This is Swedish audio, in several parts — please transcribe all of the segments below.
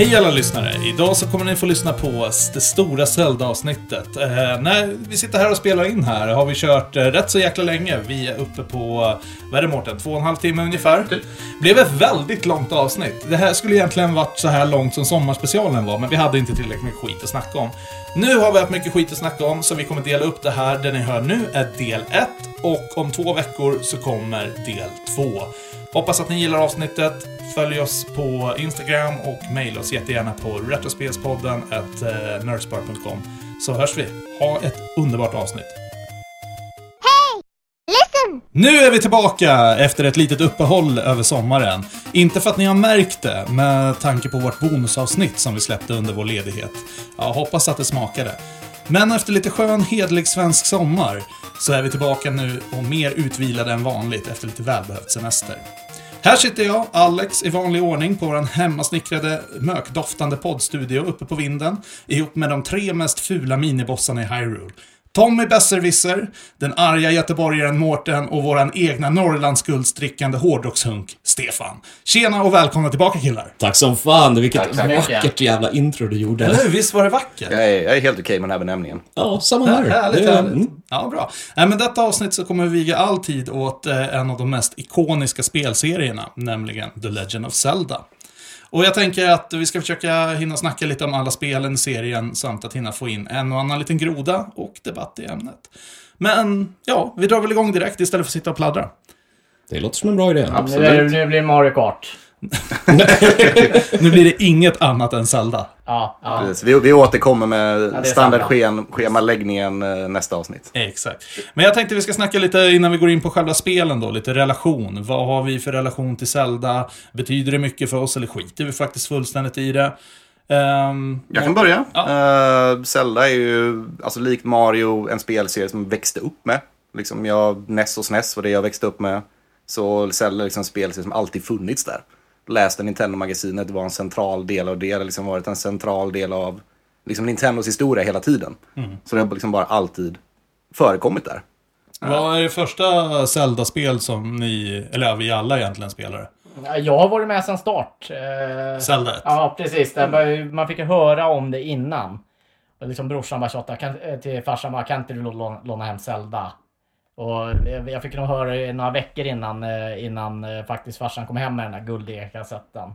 Hej alla lyssnare! Idag så kommer ni få lyssna på det stora Zelda-avsnittet. Eh, när vi sitter här och spelar in här har vi kört eh, rätt så jäkla länge. Vi är uppe på, vad är det Mårten? Två och en halv timme ungefär. Blev ett väldigt långt avsnitt. Det här skulle egentligen varit så här långt som sommarspecialen var, men vi hade inte tillräckligt mycket skit att snacka om. Nu har vi haft mycket skit att snacka om, så vi kommer dela upp det här. Det ni hör nu är del 1 och om två veckor så kommer del 2. Hoppas att ni gillar avsnittet. Följ oss på Instagram och mejla oss jättegärna på retrospelspodden at uh, nerdspar.com. Så hörs vi. Ha ett underbart avsnitt. Listen! Nu är vi tillbaka efter ett litet uppehåll över sommaren. Inte för att ni har märkt det, med tanke på vårt bonusavsnitt som vi släppte under vår ledighet. Jag hoppas att det smakade. Men efter lite skön, hedlig svensk sommar så är vi tillbaka nu och mer utvilade än vanligt efter lite välbehövd semester. Här sitter jag, Alex, i vanlig ordning på vår hemmasnickrade, mökdoftande poddstudio uppe på vinden, ihop med de tre mest fula minibossarna i Hyrule. Tommy Besserwisser, den arga göteborgaren Mårten och våran egna Norrlandsguldstrickande hårdrockshunk, Stefan. Tjena och välkomna tillbaka killar! Tack som fan, vilket Tack mycket. vackert jävla intro du gjorde. Eller hur? Visst var det vackert? Jag är, jag är helt okej med den här benämningen. Ja, samma Ja, här. härligt, Det- härligt. mm. Ja, bra. Nej, men detta avsnitt så kommer vi viga all tid åt eh, en av de mest ikoniska spelserierna, nämligen The Legend of Zelda. Och jag tänker att vi ska försöka hinna snacka lite om alla spelen i serien samt att hinna få in en och annan liten groda och debatt i ämnet. Men ja, vi drar väl igång direkt istället för att sitta och pladdra. Det låter som en bra idé. Absolut. Nu, blir det Mario Kart. Nu blir det inget annat än Zelda. Ja, ja. Vi, vi återkommer med är standardschemaläggningen eh, nästa avsnitt. Exakt. Men jag tänkte vi ska snacka lite innan vi går in på själva spelen då, lite relation. Vad har vi för relation till Zelda? Betyder det mycket för oss eller skiter vi faktiskt fullständigt i det? Ehm, Jag kan börja. Ja. Eh, Zelda är ju, alltså likt Mario, en spelserie som växte upp med. Liksom jag, NES och SNES var det jag växte upp med. Så Zelda är liksom en spelserie som alltid funnits där. Läste Nintendo-magasinet, det var en central del av det. Det har liksom varit en central del av liksom Nintendos historia hela tiden. Så det har liksom bara alltid förekommit där. Vad är det första Zelda-spel som ni, eller vi alla egentligen spelare? Ja, Jag har varit med sedan start. Eh, Zelda 1? Ja, precis. Man fick ju höra om det innan. Och liksom brorsan bara tjatade eh, till farsan bara, kan inte du låna, låna hem Zelda? Och jag- fick nog höra det några veckor innan, eh, innan eh, faktiskt farsan kom hem med den där guldiga kassetten.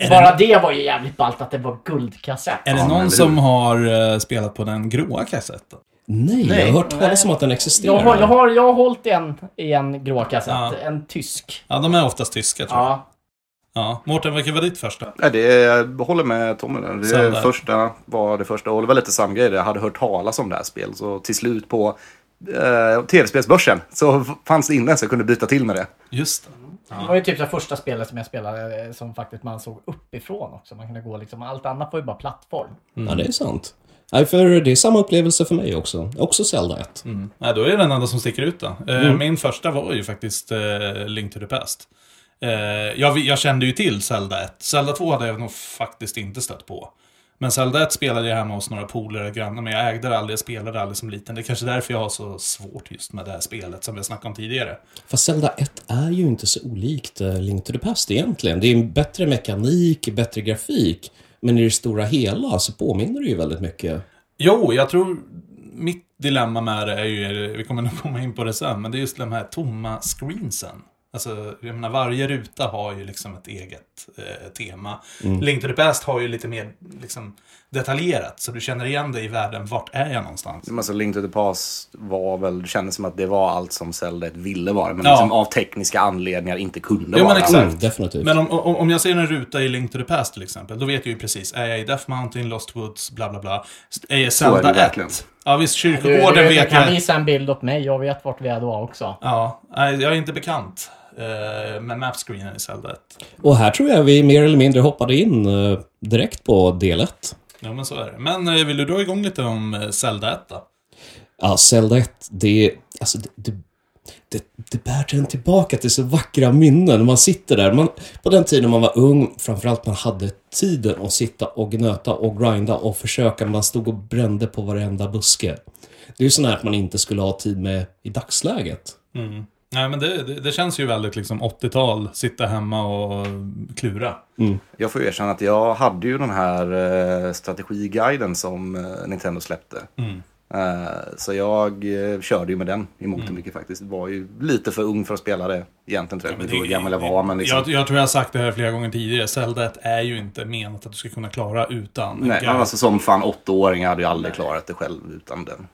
Är Bara det var ju jävligt ballt att det var guldkassett. Är det någon som har eh, spelat på den gråa kassetten? Nej, jag har hört talas om att den existerar. Jag har, jag, har, jag har hållit en i en grå kassett. Ja. En tysk. Ja, de är oftast tyska tror jag. Ja. Ja. Mårten, vilket var ditt första? Ja, det, jag håller med Tommy där. Det första var det första. Och det var lite samma grej. Jag hade hört talas om det här spelet. Så till slut på eh, tv-spelsbörsen så fanns det inne så jag kunde byta till med det. Just det. Det var ju typ det första spelet som jag spelade eh, som faktiskt man såg uppifrån också. Man kunde gå liksom, allt annat var ju bara plattform. Ja, det är sant. Nej, för det är samma upplevelse för mig också. Också Zelda 1. Mm. Ja, då är det den enda som sticker ut då. Eh, Min första var ju faktiskt eh, Link to the Past. Eh, jag, jag kände ju till Zelda 1. Zelda 2 hade jag nog faktiskt inte stött på. Men Zelda 1 spelade jag hemma hos några polare och grannar, men jag ägde det aldrig, jag spelade aldrig som liten. Det är kanske därför jag har så svårt just med det här spelet som vi har snackat om tidigare. Fast Zelda 1 är ju inte så olikt eh, Link to the Past egentligen. Det är en bättre mekanik, bättre grafik. Men i det stora hela så påminner det ju väldigt mycket. Jo, jag tror mitt dilemma med det är ju, vi kommer nog komma in på det sen, men det är just de här tomma screensen. Alltså, jag menar, varje ruta har ju liksom ett eget eh, tema. Link to the Past har ju lite mer liksom, detaljerat, så du känner igen dig i världen. Vart är jag någonstans? Alltså Link to the Past var väl, det kändes som att det var allt som Zelda 1 ville vara. Men Ja. liksom av tekniska anledningar inte kunde Jo, men vara. exakt. Mm, definitivt. Men om, om, om jag ser en ruta i Link to the Past till exempel, då vet jag ju precis. Är jag i Death Mountain, Lost Woods, bla bla bla. Är jag Zelda ju verkligen. 1? Ja visst, Du, du, kyrkogården du vet kan jag. visa en bild åt mig. Jag vet vart vi är då också. Ja, jag är inte bekant med mapscreenen i Zelda 1. Och här tror jag vi mer eller mindre hoppade in eh, direkt på del 1. Ja, men så är det. Men eh, vill du dra igång lite om eh, Zelda 1 då? Ja, Zelda 1, det, alltså, det, det, det, det bär en tillbaka till så vackra minnen. Man sitter där. Man, på den tiden man var ung, framförallt man hade tiden att sitta och gnöta och grinda och försöka. Man stod och brände på varenda buske. Det är ju sånt här att man inte skulle ha tid med i dagsläget. Mm. Nej, men det, det, det känns ju väldigt liksom 80-tal, sitta hemma och klura. Jag får erkänna att jag hade ju den här eh, strategiguiden som eh, Nintendo släppte. Mm. Eh, så jag eh, körde ju med den i mångt och mycket faktiskt. Var ju lite för ung för att spela det egentligen tror jag. Inte hur gammal jag var men liksom. jag, jag tror jag har sagt det här flera gånger tidigare. Zelda 1 är ju inte menat att du ska kunna klara utan Nej, guide. men alltså som fan åttaåring hade jag aldrig klarat det själv utan den.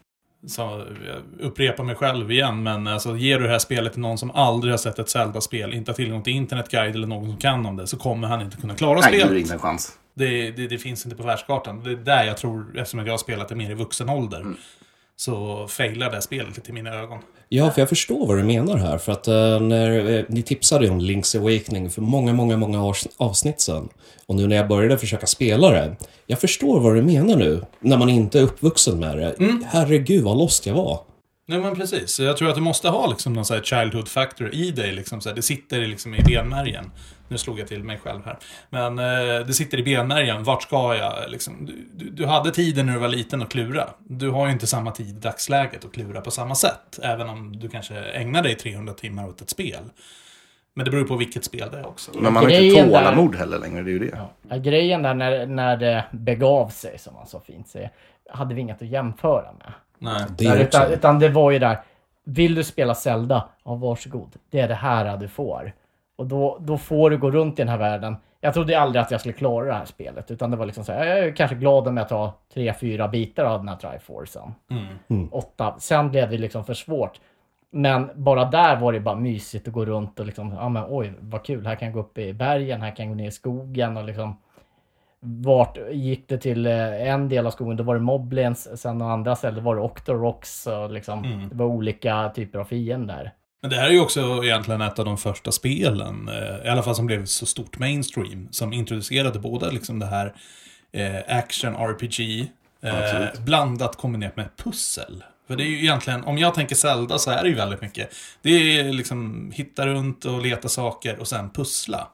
Så jag upprepar mig själv igen, men alltså, ger du det här spelet till någon som aldrig har sett ett Zelda-spel, inte har tillgång till internetguide eller någon som kan om det, så kommer han inte kunna klara Nej, spelet. ingen chans. Det, det, det finns inte på världskartan. Det är där jag tror, eftersom jag har spelat det mer i vuxen ålder, Mm. Så failar det spelet lite i mina ögon. Ja, för jag förstår vad du menar här. För att eh, när eh, ni tipsade om Link's Awakening för många, många, många avs- avsnitt sedan. Och nu när jag började försöka spela det. Jag förstår vad du menar nu. När man inte är uppvuxen med det. Herregud vad lost jag var. Nej men precis, Så jag tror att du måste ha liksom någon här childhood factor i dig. Liksom, så här, det sitter liksom i benmärgen. Nu slog jag till mig själv här. Men eh, det sitter i benmärgen, vart ska jag? Liksom, du, du, du hade tiden när du var liten att klura. Du har ju inte samma tid i dagsläget att klura på samma sätt. Även om du kanske ägnar dig 300 timmar åt ett spel. Men det beror på vilket spel det är också. Men man har inte Grejen där- tålamod heller längre, det är ju det. Ja, grejen där när, när det begav sig, som man så fint säger, hade vi inget att jämföra med. Nej. Det Där, är utan, utan det var ju där, vill du spela Zelda? Ja, varsågod. Det är det här du får. Och då, då får du gå runt i den här världen. Jag trodde aldrig att jag skulle klara det här spelet, utan det var liksom så här, jag är kanske glad om jag tar tre, fyra bitar av den här Triforcen. Mm. Åtta. Sen blev det liksom för svårt. Men bara där var det bara mysigt att gå runt och liksom, ja men oj, vad kul, här kan jag gå upp i bergen, här kan jag gå ner i skogen och liksom vart gick det till eh, en del av skogen, då var det Moblins, sen andra ställen var det Octoroks och liksom, Mm. det var olika typer av fiender. Men det här är ju också egentligen ett av de första spelen, eh, i alla fall som blev så stort mainstream, som introducerade både liksom det här eh, action RPG, eh, blandat kombinerat med pussel. För det är ju egentligen, om jag tänker Zelda så är det ju väldigt mycket. Det är liksom hitta runt och leta saker och sen pussla.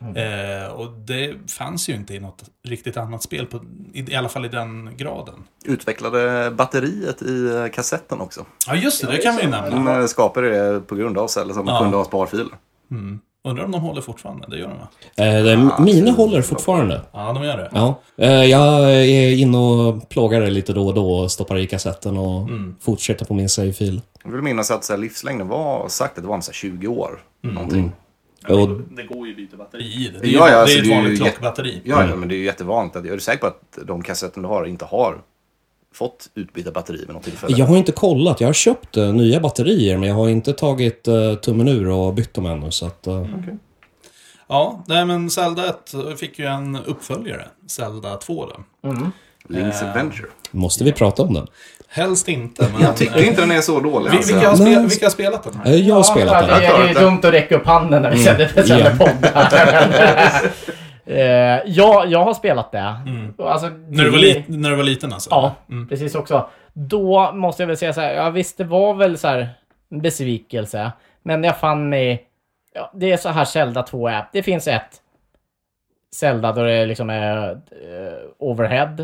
Eh, och det fanns ju inte i något riktigt annat spel, på, i, i alla fall i den graden. Utvecklade batteriet i eh, kassetten också. Ja just det, det kan vi ju nämna. De eh, skapade det på grund av celler som Ja. kunde ha sparfiler. Mm. Undrar om de håller fortfarande, det gör de va? Eh, det, mina håller fortfarande. Ja, de gör det. Ja. Eh, jag är inne och plågar det lite då och då och stoppar i kassetten och fortsätter på min save-fil. Jag vill minnas att så här, livslängden var sagt att det var en så här, 20 år. Någonting. Och Det går ju att byta batteri i det. Det är, Ja, ja, det alltså, är ett det är ju vanligt klockbatteri. Ja, ja, men det är ju jättevanligt. Att, är du säker på att de kassetten du har inte har fått utbyta batteri vid något tillfälle? jag har inte kollat. Jag har köpt eh, nya batterier men jag har inte tagit uh, tummen ur och bytt dem ännu. Så att, eh, Ja, nej men Zelda 1 fick ju en uppföljare. Zelda 2 då. Link's Adventure. måste vi prata om den? Helst inte, men... Jag tycker inte den är så dålig. Vi, Alltså. vilka, har spel, vilka har spelat den här? Jag har spelat ja, den. det, är- det är det. dumt att räcka upp handen när vi sänder mm. Ja. poddar. Eh, ja, jag har spelat det. Alltså, När du var, li, när du var liten alltså? Ja, Mm. precis också. Då måste jag väl säga så här, ja visst det var väl så här en besvikelse. Men jag fann mig, ja, det är så här Zelda 2 är. Det finns ett Zelda då det liksom är eh, overhead.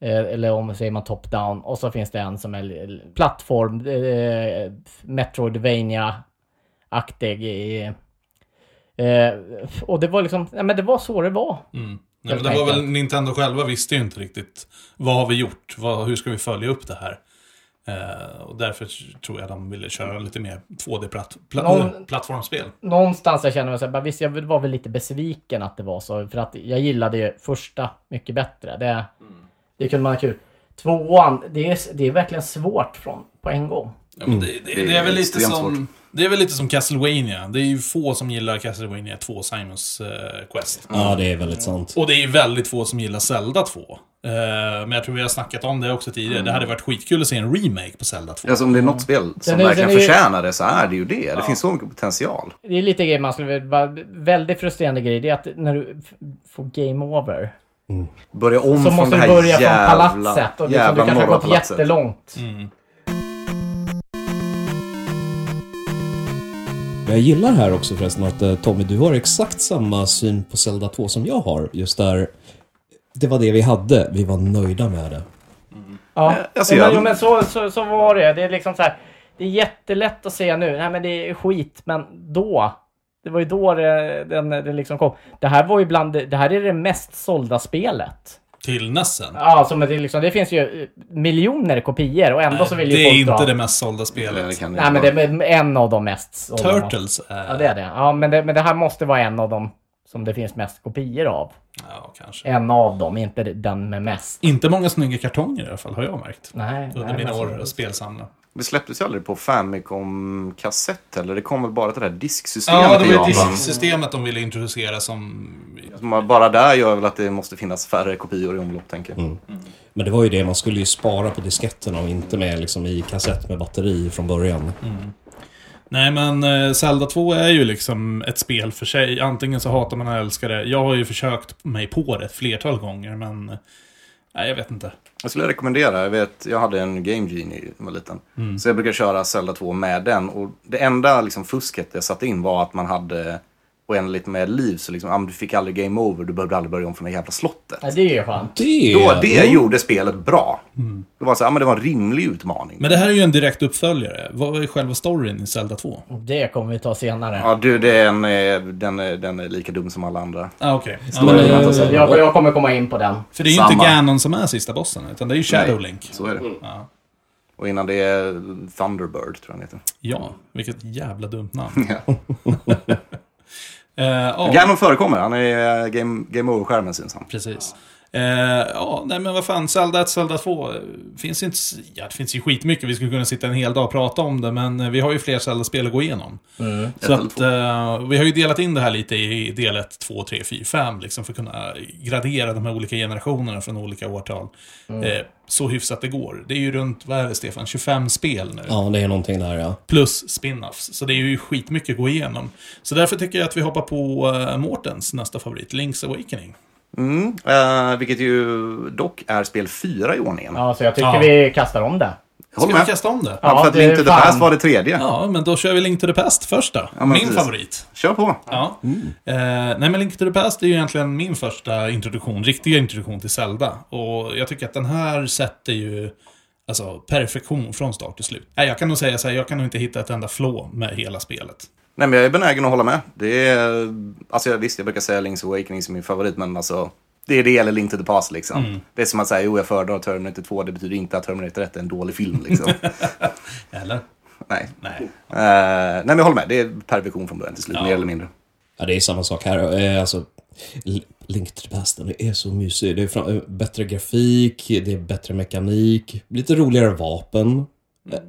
Eh, Eller om man säger man top-down. Och så finns det en som är plattform, eh, Metroidvania-aktig. i, Eh, och det var liksom, ja men det var så det var. Mm. Nej, men det var väl Nintendo själva visste ju inte riktigt. Vad har vi gjort? Vad, hur ska vi följa upp det här? Eh, och därför tror jag de ville köra lite mer 2D-plattformsspel. någonstans jag känner mig så här, visst jag var väl lite besviken att det var så, för att jag gillade ju första mycket bättre. Det, det kunde man ha kul. Tvåan, det är, det är verkligen svårt från, på en gång. Ja, men det, det, Det det, är är väl lite som... Det är väl lite som Castlevania. Det är ju få som gillar Castlevania 2 Simons eh, Quest. Ja, det är väldigt sant. Och det är väldigt få som gillar Zelda 2. Eh, men jag tror vi har snackat om det också tidigare. Det hade varit skitkul att se en remake på Zelda 2. Alltså om det är något spel som Den verkligen den är ju- förtjänar det så är det ju det. Det finns så mycket potential. Det är lite grejer man skulle vilja- väldigt frustrerande grej, det är att när du får game over, Börja om så från måste det du här börja jävla, från palatset. Och liksom, jävla du kanske har gått palatset. jättelångt. Mm. Jag gillar här också förresten att eh, Tommy, du har exakt samma syn på Zelda 2 som jag har. Just där, det var det vi hade. Vi var nöjda med det. Ja, alltså, ja, men, jag- jo, men så, så, så var det. Det är liksom så här. det är jättelätt att säga nu, nej men det är skit, men då. Det var ju då det, den, den liksom kom. Det här var ju bland, det här är det mest sålda spelet. Till Nessen. Ja, som det, liksom, det finns ju eh, miljoner kopior och ändå så vill ju det är folk dra- inte det mest sålda det spelet. kan Nej, men det är en av de mest sålda. Turtles är... Ja, det är det. Ja, men det, men det här måste vara en av dem som det finns mest kopior av. Ja, kanske. En av dem, inte den med mest. Inte många snygga kartonger i alla fall, har jag märkt. Nej. Under nej, mina år spelsamla. Det släpptes ju aldrig på Famicom-kassett heller. Det kom väl bara till det här disksystemet Ja, det var disksystemet de ville introducera som... Som Bara där gör väl att det måste finnas färre kopior i omlopp, tänker jag. Men det var ju det, man skulle ju spara på disketterna och inte med liksom i kassett med batteri från början. Nej, men eh, Zelda 2 är ju liksom ett spel för sig. Antingen så hatar man eller älskar det. Jag har ju försökt mig på det ett flertal gånger, men... eh, Nej, jag vet inte. Jag skulle rekommendera, jag vet, jag hade en Game Genie när jag var liten. Så jag brukar köra Zelda 2 med den. Och det enda liksom, fusket jag satte in var att man hade oändligt med liv. Så liksom, ah, du fick aldrig game over, du behövde aldrig börja om från det jävla slottet. Nej, det är ju skönt. Det, Då, det Mm. gjorde spelet bra. Det var så, ah, men det var en rimlig utmaning. Men det här är ju en direkt uppföljare. Vad är själva storyn i Zelda 2? Det kommer vi ta senare. Ja, du, den är, den, är, den är lika dum som alla andra. Ah, okej. Ja, Men, men- eh, jag, jag kommer komma in på den. För det är ju inte samma. Ganon som är sista bossen, utan det är ju Shadow Nej, Link. Så är det. Ja. Och innan det är Thunderbird, tror jag han heter. ja, vilket jävla dumt namn. Ja. Eh, Ganon förekommer, han är eh, Game, game Over-skärmen syns han. precis. Eh, ja, nej men vad fan, Zelda 1, Zelda 2. eh, Finns inte, ja, det finns ju skitmycket, vi skulle kunna sitta en hel dag och prata om det, men eh, vi har ju fler Zelda-spel att gå igenom. Så Ett eller att, eh, vi har ju delat in det här lite i del 1, 2, 3, 4, 5, liksom för att kunna gradera de här olika generationerna från olika årtal. Eh, så hyfsat det går. Det är ju runt, vad är det Stefan, 25 spel nu. Ja, det är någonting där ja. Plus spin-offs. Så det är ju skitmycket att gå igenom. Så därför tycker jag att vi hoppar på uh, Mårtens nästa favorit, Link's Awakening. Mm, eh, vilket ju dock är spel fyra i ordningen. Ja, så jag tycker Ja. vi kastar om det. Håller Ska vi med. kasta om det? Ja, Ja, för att det är Link to the fan. Past var det tredje. Ja, men då kör vi Link to the Past först då. men min precis. favorit. Kör på. Ja. Eh, nej, men Link to the Past är ju egentligen min första introduktion, riktiga introduktion till Zelda. Och jag tycker att den här sätter ju alltså, perfektion från start till slut. Nej, jag kan nog säga så här, jag kan nog inte hitta ett enda flå med hela spelet. Nej, men jag är benägen att hålla med. Det är, alltså jag, visst, jag brukar säga Link's Awakening som min favorit, men alltså det är det eller Link to the Past liksom. Mm. Det är som att säga, jo jag föredrar Terminator 2, det betyder inte att Terminator 1 är en dålig film liksom. Eller? nej. Nej. Eh, nej, men jag håller med. Det är perfektion från början till slut, Ja. mer eller mindre. Ja, det är samma sak här. Eh, Alltså, Link to the Past, den är så mysig. Det är eh, bättre grafik, det är bättre mekanik, lite roligare vapen,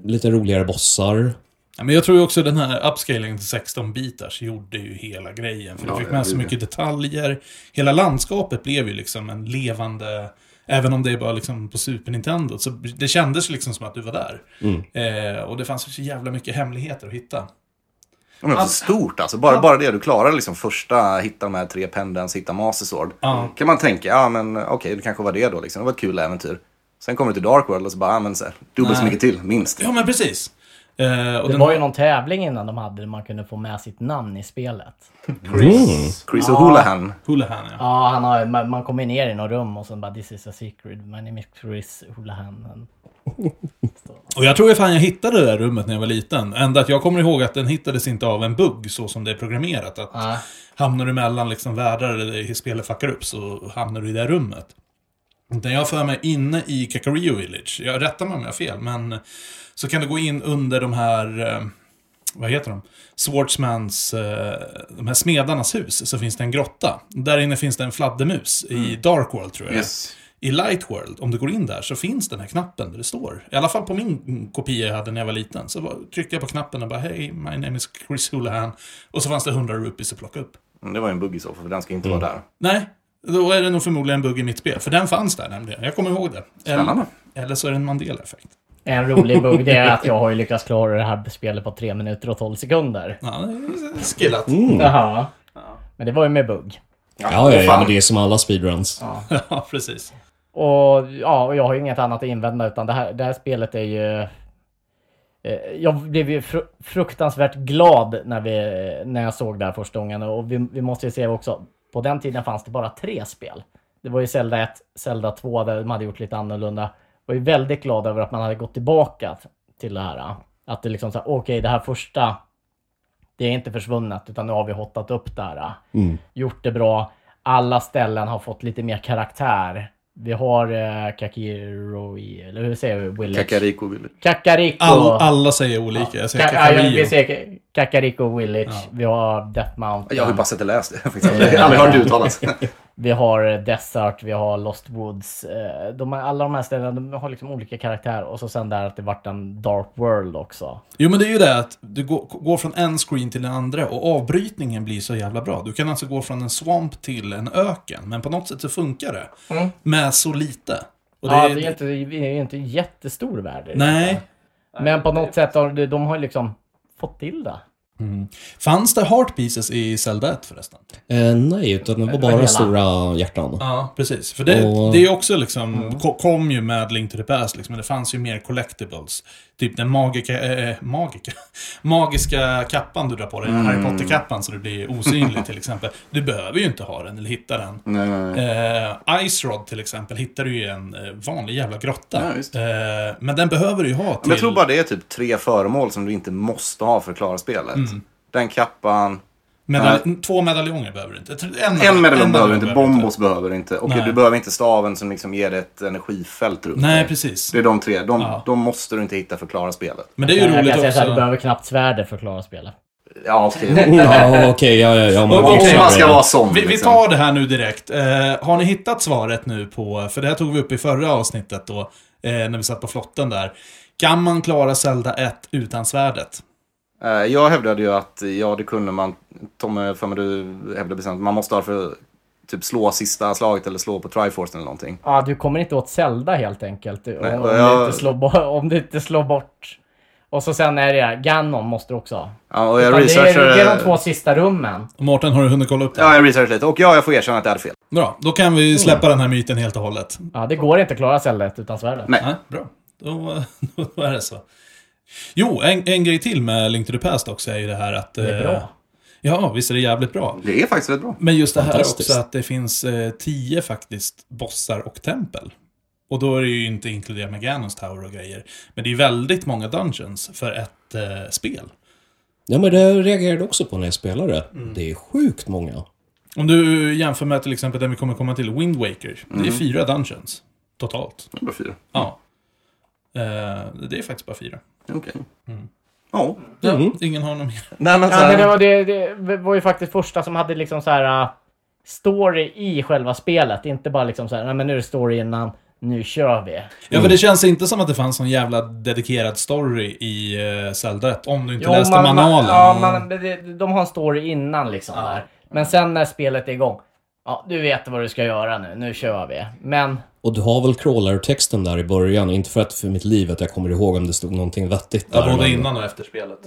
lite roligare bossar. Ja, men jag tror också den här upscaling till 16 bitars gjorde ju hela grejen. För Ja, du fick ja, med så mycket detaljer. Hela landskapet blev ju liksom en levande... Även om det är bara liksom på Super Nintendo. Så det kändes liksom som att du var där. Eh, och det fanns så jävla mycket hemligheter att hitta. Ja, Men så stort alltså. Bara, bara det du klarar liksom första, hitta de här tre pendens, hitta Master Sword. Ja. Kan man tänka, ja men okej, det kanske var det då liksom. Det var ett kul äventyr. Sen kommer du till Dark World och så bara, ja men så här, dubbelt så mycket till, minst. Ja, men precis. Och Det den, var ju någon tävling innan de hade där man kunde få med sitt namn i spelet. Chris O'Houlihan. Houlihan, ja. Ja, han har, man, man kommer ner i något rum och så bara “This is a secret, my name is Chris Houlihan”. Och jag tror ju fan jag hittade det där rummet när jag var liten. Ända att jag kommer ihåg att den hittades inte av en bugg så som det är programmerat. Att Ja. hamnar du mellan liksom världar eller spelet fuckar upp så hamnar du i det rummet. Utan jag för mig inne i Kakario Village, jag rättar mig om jag har fel, men så kan du gå in under de här, eh, vad heter de? Swordsmans, eh, de här smedarnas hus, så finns det en grotta. Där inne finns det en fladdermus i Dark World tror jag. Yes. I Light World, om du går in där, så finns den här knappen där det står. I alla fall på min kopia jag hade när jag var liten. Så tryckte jag på knappen och bara Hej, my name is Chris Houlihan. Och så fanns det 100 rupees att plocka upp. Det var en bugg i så fall, för den ska inte vara där. Nej, då är det nog förmodligen en bugg i mitt spel. För den fanns där nämligen. Jag kommer ihåg det. Spännande. Eller, eller så är det en Mandela-effekt. En rolig bugg det är att jag har ju lyckats klara det här spelet på 3 minuter och 12 sekunder. Ja, det är skillat. Jaha. Men det var ju med bugg. Ja, ja, ja, men det är som alla speedruns. Ja, precis. Och ja, jag har ju inget annat att invända utan det här, det här spelet är ju... eh, Jag blev ju fru fruktansvärt glad när, vi, när jag såg det här första gången och vi, vi måste ju se också, på den tiden fanns det bara tre spel. Det var ju Zelda 1, Zelda 2 där de hade gjort lite annorlunda. Jag var ju väldigt glad över att man hade gått tillbaka till det här. Att det liksom så här, okej det här första, det är inte försvunnet utan nu har vi hottat upp det här. Mm. Gjort det bra. Alla ställen har fått lite mer karaktär. Vi har eh, Kakiro i, eller hur säger vi? Village? Kakariko Village. Kakariko. All, alla säger olika. Jag säger Ka- ja, vi Kakario. säger Kakariko Village. Ja. Vi har Death Mountain. Jag har ju bara sett läst det. faktiskt. Jag har aldrig hört det uttalas. Vi har eh, Desert, vi har Lost Woods. Eh, De, alla de här ställena de har liksom olika karaktär. Och så sen där att det vart en Dark World också. Jo, men det är ju det att du går, från en screen till den andra och avbrytningen blir så jävla bra. Du kan alltså gå från en swamp till en öken, men på något sätt så funkar det. Mm. Med så lite. Och ja, det är inte, det är inte jättestor värld. är det Nej. inte. Men på något sätt har de, de har ju liksom fått till det. Fanns det heart pieces i Zelda 1 förresten? Eh, nej, utan det var bara hela. stora hjärtan. Ja, precis. För det, Och- det är också liksom, ko- kom ju med Link to the Past liksom, men det fanns ju mer collectibles. Typ den magika, eh, magika, magiska kappan du drar på dig, Harry Potter-kappan så du blir osynlig till exempel. Du behöver ju inte ha den eller hitta den. Nej, nej, nej. Eh, Ice Rod till exempel hittar du ju i en eh, vanlig jävla grotta. Ja, eh, men den behöver du ju ha till... Men jag tror bara det är typ tre föremål som du inte måste ha för att klara spelet. Den kappan, Medalj- två medaljonger behöver du inte. En, medalj- en medaljong behöver du inte, bombos behöver du inte. Och Nej. du behöver inte staven som liksom ger dig ett energifält runt Nej, dig. precis. Det är de tre. De, Ja. de måste du inte hitta för att klara spelet. Men det är ju jag roligt kan säga också. så här, du behöver knappt svärdet för att klara spelet. Ja, okej. Ja, okej, ja, ja, ja. Om Okej. man ska vara sån. Vi, vi liksom. tar det här nu direkt. Eh, har ni hittat svaret nu på, för det här tog vi upp i förra avsnittet då, eh, när vi satt på flotten där. Kan man klara Zelda 1 utan svärdet? Eh, Jag hävdade ju att, ja det kunde man. Tommy, för mig du hävdade bestämt att man måste ha för typ slå sista slaget eller slå på Triforce eller någonting. Ja, du kommer inte åt Zelda helt enkelt. Om, Nej, om, och du jag- inte slår om du inte slår bort. Och så sen är det Ganon måste du också ha. Ja, och jag Utan det, är, researchade... det är de två sista rummen. Mårten, har du hunnit kolla upp det? Ja, jag researchade lite. Och ja, jag får erkänna att jag hade fel. Bra, då kan vi släppa den här myten helt och hållet. Ja, det går inte att klara Zelda 1 utan svärdet. Nej. Nej, bra. Då, då är det så. Jo, en, en grej till med Link to the Past också är ju det här att... Det är eh, bra. Ja, visst är det jävligt bra. Det är faktiskt rätt bra. Men just det här också att det finns eh, tio faktiskt bossar och tempel. Och då är det ju inte inkluderat med Ganons Tower och grejer. Men det är väldigt många dungeons för ett eh, spel. Ja, men det reagerade också på när jag spelade. Det är sjukt många. Om du jämför med till exempel den vi kommer komma till, Wind Waker. Det Mm. är fyra dungeons. Totalt. Det är bara fyra. Ja. Eh, det är faktiskt bara fyra. Okej. Mm. Ja. Ja, Mm. Ingen har någon mer. Nej, men så Ja, men det här, var, det, det var ju faktiskt första som hade liksom så här uh, story i själva spelet. Inte bara liksom så här, nej men nu är det story innan, nu kör vi. Ja, för det känns inte som att det fanns någon jävla dedikerad story i uh, Zelda 1. Om du inte läste man- man- manualen. ja, man, det, de har en story innan liksom där. Men sen när spelet är igång, ja du vet vad du ska göra nu, nu kör vi. Men Och du har väl crawler-texten där i början. Inte för att för mitt liv att jag kommer ihåg om det stod någonting vettigt där. Ja, både men- innan och efter spelet.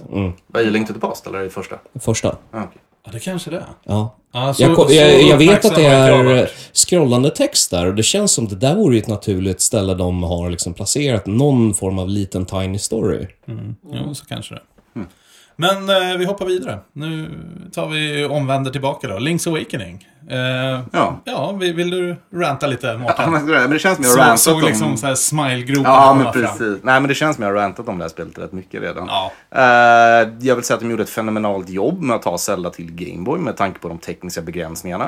Vad är Link to the Past eller är det första? Första. Ah. Ja, det kanske det är. Ja. Ja, så- Jag, så jag, jag vet att det är scrollande text där och det känns som det där vore ett naturligt ställe de har liksom placerat någon form av liten tiny story. Mm. Jo, så kanske det. Men eh, vi hoppar vidare. Nu tar vi omvänder tillbaka då. Link's Awakening. Eh, Ja. ja, vill, vill du ranta lite, Ja, Mårten? men men det känns som jag har Så, rantat såg om... liksom så här smile-groparna Ja, men fram. precis. Nej, men det känns som jag har rantat om det här spelet rätt mycket redan. Ja. Eh, jag vill säga att de gjorde ett fenomenalt jobb med att ta Zelda till Gameboy med tanke på de tekniska begränsningarna.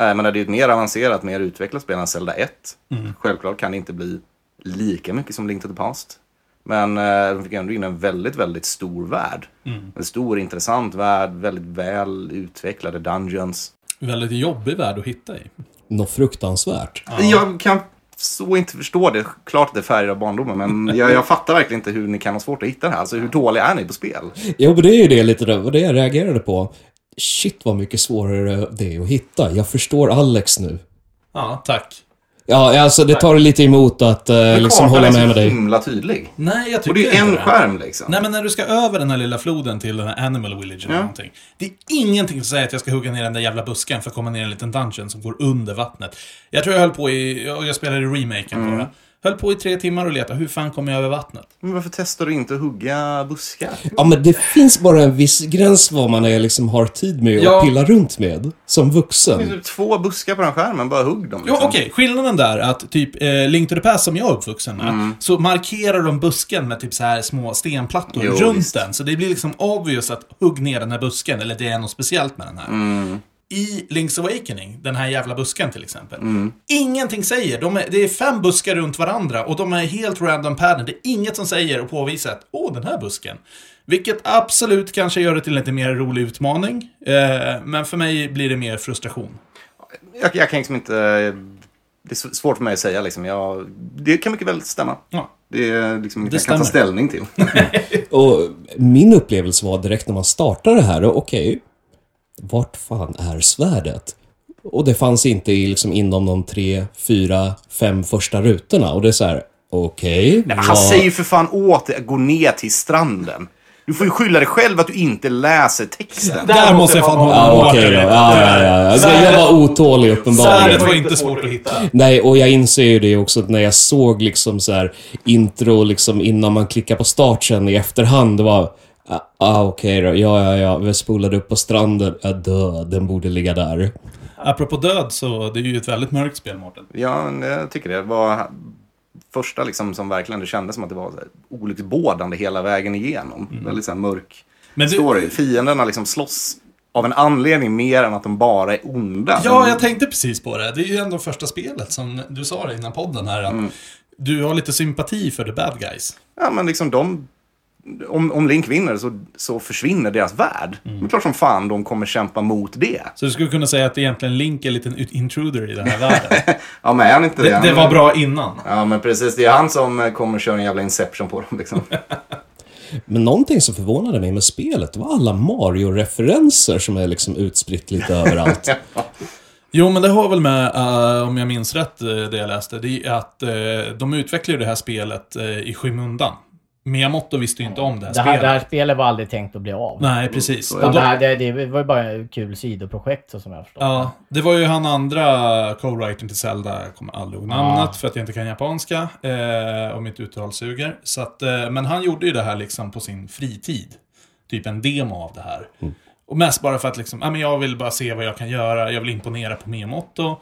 Uh, men det är ju ett mer avancerat, mer utvecklat spel än Zelda 1. Självklart kan det inte bli lika mycket som Link to the Past. Men uh, de fick ändå in en väldigt, väldigt stor värld. En stor, intressant värld, väldigt väl utvecklade dungeons. Väldigt jobbig värld att hitta i. Något fruktansvärt. Jag kan så inte förstå det. Klart att det är färger av barndomen, men jag, jag fattar verkligen inte hur ni kan ha svårt att hitta det här. Alltså hur dåliga är ni på spel? Jo, men det är ju det lite, det var det jag reagerade på. Shit vad mycket svårare det är att hitta. Jag förstår Alex nu. Ja, tack. Ja, alltså det tar lite emot att eh, liksom hålla är med med dig. himla tydlig. Nej, jag Och tycker det är ju inte en det. skärm liksom. Nej, men när du ska över den här lilla floden till den här Animal Village eller Ja. någonting. Det är ingenting som säger att jag ska hugga ner den där jävla busken för att komma ner i en liten dungeon som går under vattnet. Jag tror jag höll på i, jag jag spelade i remaken på det. Höll på i tre timmar och letade. Hur fan kommer jag över vattnet? Men varför testar du inte att hugga buskar? Ja, men det finns bara en viss gräns vad man är, liksom har tid med Ja. att pilla runt med. Som Det vuxen. finns typ två buskar på den skärmen, bara hugg dem. Liksom. okej. Skillnaden där är att typ eh, Link to the Past som jag är uppvuxen med, så markerar de busken med typ så här små stenplattor Jo, runt visst. den. Så det blir liksom obvious att hugg ner den här busken, eller det är något speciellt med den här. I Link's Awakening, den här jävla busken till exempel. Ingenting säger. De är, det är fem buskar runt varandra och de är helt random pattern. Det är inget som säger och påvisar att åh, den här busken. Vilket absolut kanske gör det till en lite mer rolig utmaning. Eh, men för mig blir det mer frustration. Jag, jag kan liksom inte... Det är svårt för mig att säga liksom. Jag, det kan mycket väl stämma. Ja. Det är liksom inget Det jag kan ta stämmer. ställning till. Och min upplevelse var direkt när man startade det här, och okej, vart fan är svärdet? Och det fanns inte i, liksom, inom de tre, fyra, fem första rutorna. Och det är så här, okej. Nej, men han vad- säger ju för fan åt dig att gå ner till stranden. Du får ju skylla dig själv att du inte läser texten. Där måste jag fan hålla Ja, okej i då. Ja, ja, ja. Alltså, jag var otålig uppenbarligen. Svärdet var inte svårt att hitta. Nej, och jag inser ju det också att när jag såg liksom så här intro liksom innan man klickar på start sen i efterhand, det var Ah, ah okej då. Ja, ja, ja. Vi spolade upp på stranden. Ja, dö. Den borde ligga där. Apropå död så det är ju ett väldigt mörkt spel, Mårten. Ja, men jag tycker det var första liksom som verkligen det kändes som att det var olycksbådande hela vägen igenom. Väldigt så här mörk Men du- story. Fienderna liksom slåss av en anledning mer än att de bara är onda. Ja, jag tänkte precis på det. Det är ju ändå första spelet som du sa det innan podden här. Att Du har lite sympati för the bad guys. Ja, men liksom de... Om, om Link vinner så, så försvinner deras värld. Det är klart som fan de kommer kämpa mot det. Så du skulle kunna säga att egentligen Link är en liten intruder i den här världen. Ja, men är han inte det? Det, det var bra innan. Ja, men precis. Det är han som eh, kommer köra en jävla Inception på dem liksom. Men någonting som förvånade mig med spelet var alla Mario-referenser som är liksom utspritt lite överallt. Jo, men det har väl med, eh, om jag minns rätt, eh, det jag läste, det är att uh, de utvecklar det här spelet eh, i skymundan. Miyamoto visste ju inte om det här Det här, spelet. det här spelet var aldrig tänkt att bli av. Nej, precis. Och då, det, här, det, det var ju bara ett kul sidoprojekt så som jag förstår ja, det var ju han andra co-writern till Zelda, jag kommer aldrig ihåg namnet för att jag inte kan japanska eh, och mitt uttal suger. Så att, eh, men han gjorde ju det här liksom på sin fritid. Typ en demo av det här. Och mest bara för att liksom, ja, men jag vill bara se vad jag kan göra, jag vill imponera på Miyamoto.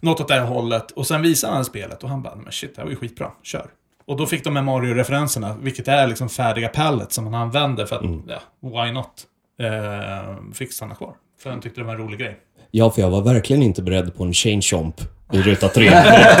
Något åt det här hållet. Och sen visade han spelet och han bara, men shit, det här var ju skitbra, kör. Och då fick de med Mario-referenserna, vilket är liksom färdiga pallets som man använder för att, ja, why not? Eh, fick stanna kvar. För han tyckte det var en rolig grej. Ja, för jag var verkligen inte beredd på en chain chomp i ruta tre.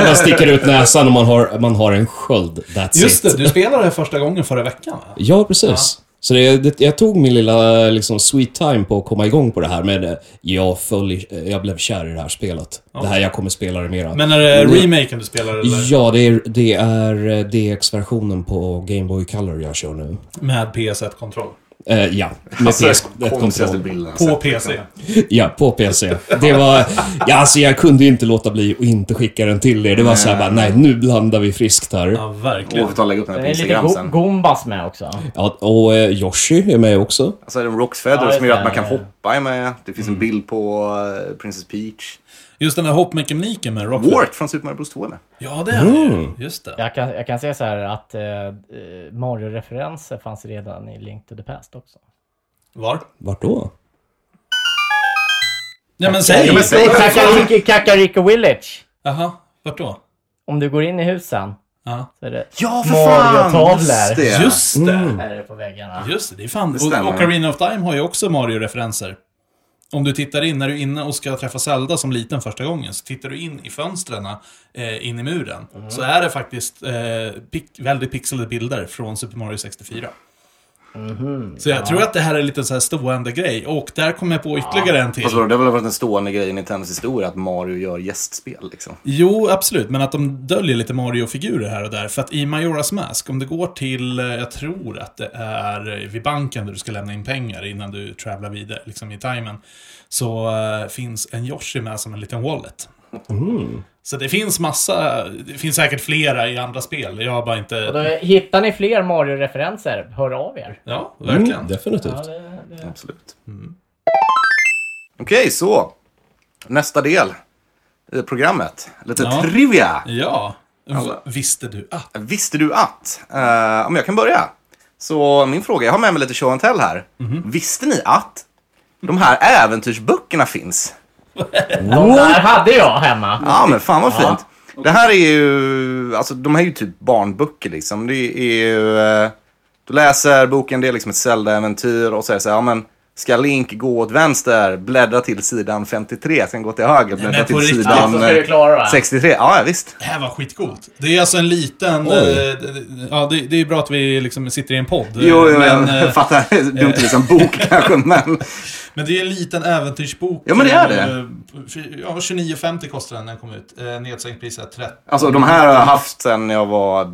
Man sticker ut näsan och man har, man har en sköld. That's Just it. det, du spelade det första gången förra veckan va? Ja, precis. Så det, det, jag tog min lilla liksom, sweet time på att komma igång på det här med det. Jag, föll, i- jag blev kär i det här spelet. Det här jag kommer spela det mera. Men är det remaken du spelar eller? Ja, det är, det är eh, DX-versionen på Game Boy Color jag kör nu. Med PS1-kontroll. Eh, ja, med Alltså, PS1-kontroll. konstigaste bilden jag På PC. Ja, på PC. Det var... Ja, alltså jag kunde ju inte låta bli att inte skicka den till er. Det var så här bara, nej, nu blandar vi friskt här. Ja, verkligen. vi får ta och lägga upp den här Det på är lite Instagram go sen. Goombas med också. Ja, och eh, Yoshi är med också. Alltså är det Rocks Feather Ja, som gör att man kan det. hoppa är med. Det finns en bild på uh, Princess Peach. Just den där hoppmekaniken med Rockford. Wart från Super Mario Bros 2 är med. Ja, det är det ju. Just det. Jag kan, jag kan säga så här att eh, eh, Mario-referenser fanns redan i Link to the Past också. Var? Vart då? Ja, men säg! Ja, men säg. Kakariko, Kakariko Village. Jaha, vart då? Om du går in i husen Ja. så är det Ja, för fan! Mario-tavlor. Just det. Just det! Är det på väggarna. Just det, det är fan... Det Och. Ocarina of Time har ju också Mario-referenser. Om du tittar in, när du är inne och ska träffa Zelda som liten första gången, så tittar du in i fönstren eh, in i muren. Så är det faktiskt eh, pic- väldigt pixlade bilder från Super Mario 64. Så jag tror att det här är lite så här stående grej. Och där kommer jag på ytterligare en till. Fast det har väl varit en stående grej i Nintendos historia att Mario gör gästspel liksom. Jo, absolut. Men att de döljer lite Mario-figurer här och där. För att i Majoras Mask, om du går till, eh, jag tror att det är vid banken där du ska lämna in pengar innan du travlar vidare, liksom i timen. Så eh, finns en Yoshi med som en liten wallet. Så det finns massa, det finns säkert flera i andra spel. Jag har bara Och inte... då, hittar ni fler Mario-referenser, hör av er. Ja, verkligen. Mm, definitivt. Ja, det, det. Absolut. Okej, så. Nästa del i programmet. Lite Ja. trivia. Ja. Alla. Visste du att? Visste du att? Uh, om jag kan börja. Så min fråga, jag har med mig lite show and tell här. Visste ni att de här äventyrsböckerna finns? De där hade jag hemma. Ja, men fan vad fint. Det här är ju, alltså de här är ju typ barnböcker liksom. Det är ju, eh, du läser boken, det är liksom ett Zelda-äventyr och det så här, ja men ska Link gå åt vänster, bläddra till sidan 53, sen gå till höger, bläddra på till riktigt, sidan så ska du eh, klara det. 63. Ja, ja, visst. Det här var skitcoolt. Det är alltså en liten... Oj. eh, ja, det, det är bra att vi liksom sitter i en podd. Jo, jo men, jag eh, fattar. Dumt det är som bok kanske, men... men det är en liten äventyrsbok. Ja, men det är det. Eh, för- Ja, 29,50 kostar den när den kom ut. Nedsänkt pris är 30. Alltså de här har jag haft sen jag var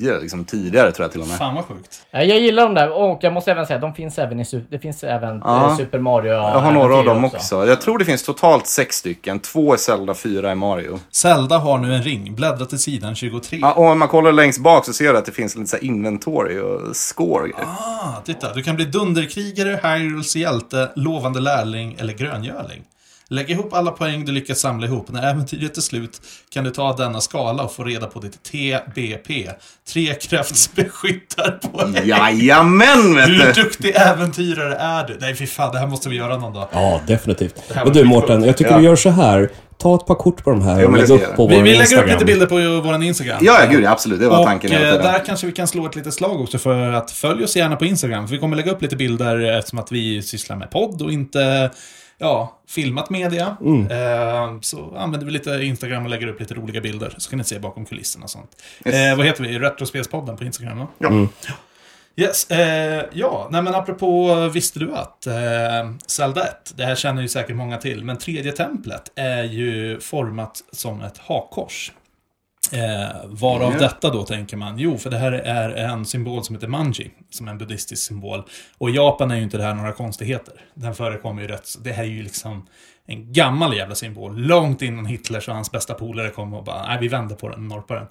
10, liksom tidigare tror jag till och med. Fan vad sjukt. Ja, Jag gillar dem där och jag måste även säga de finns även i det finns även Ja. eh, Super Mario Jag har några av dem också. Jag tror det finns totalt sex stycken. Två är Zelda, fyra är Mario. Zelda har nu en ring. Bläddra till sidan 23. Ja, och om man kollar längst bak så ser du att det finns lite så här inventory och score. Ah, titta. Du kan bli dunderkrigare, Hyrules hjälte, lovande lärling eller gröngöling. Lägg ihop alla poäng du lyckas samla ihop. När äventyret är slut kan du ta denna skala och få reda på ditt TBP. Trekraftsbeskyttarpoäng. Jajamän, vet Hur du! duktig äventyrare är du? Nej, fy fan, det här måste vi göra någon dag. Ja, definitivt. Men du. Mårten, jag tycker Ja. vi gör så här. Ta ett par kort på de här och lägg upp på Vi, vår vi lägger Instagram. upp lite bilder på vår Instagram. Ja, ja, gud, absolut. Det var och tanken eh, hela tiden. där kanske vi kan slå ett litet slag också för att följ oss gärna på Instagram. För vi kommer lägga upp lite bilder eftersom att vi sysslar med podd och inte ja, filmat media. Mm. Eh, så använder vi lite Instagram och lägger upp lite roliga bilder. Så kan ni se bakom kulisserna och sånt. Eh, vad heter vi? Retrospelspodden på Instagram va? Ja. Yes, eh, ja, nej men apropå visste du att eh, Zelda 1, det här känner ju säkert många till, men tredje templet är ju format som ett hakkors. Eh, varav Ja. detta då tänker man, jo för det här är en symbol som heter manji, som är en buddhistisk symbol. Och i Japan är ju inte det här några konstigheter. Den förekommer ju rätt, det här är ju liksom en gammal jävla symbol. Långt innan Hitlers och hans bästa polare kom och bara, nej vi vänder på den, norpar den.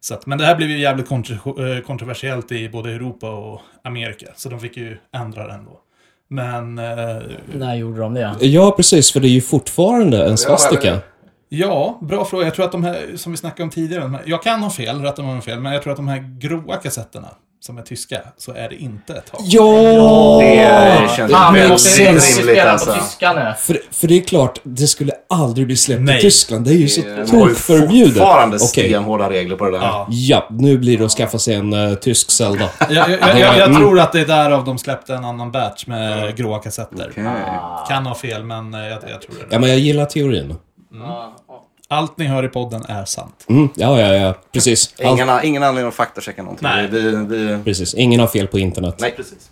Så att, men det här blev ju jävligt kontro- eh, kontroversiellt i både Europa och Amerika. Så de fick ju ändra den då. Men eh, När gjorde de det? Ja, precis, för det är ju fortfarande en svastika. Ja, bra fråga. Jag tror att de här, som vi snackade om tidigare, här, jag kan ha fel, rätta mig om jag har fel, men jag tror att de här gråa kassetterna, som är tyska, så är det inte ett hak. Ja! Det känns väldigt rimligt alltså. på tyska nu. För, för det är klart, det skulle aldrig bli släppt Nej. i Tyskland. Det är ju så De har ju tokförbjudet. fortfarande stenhårda regler på det där. Ja. Ja, nu blir det att skaffa sig en uh, tysk Zelda. Jag, jag, jag, jag, jag Mm. tror att det är därav de släppte en annan batch med gråa kassetter. Okej. Kan ha fel, men eh, jag, jag tror det. Ja, men jag gillar teorin. Allt ni hör i podden är sant. Mm, ja, ja, ja. Precis. Allt, Ingen, ingen anledning att faktachecka någonting. Nej. Vi, vi, precis. Ingen har fel på internet. nej, precis.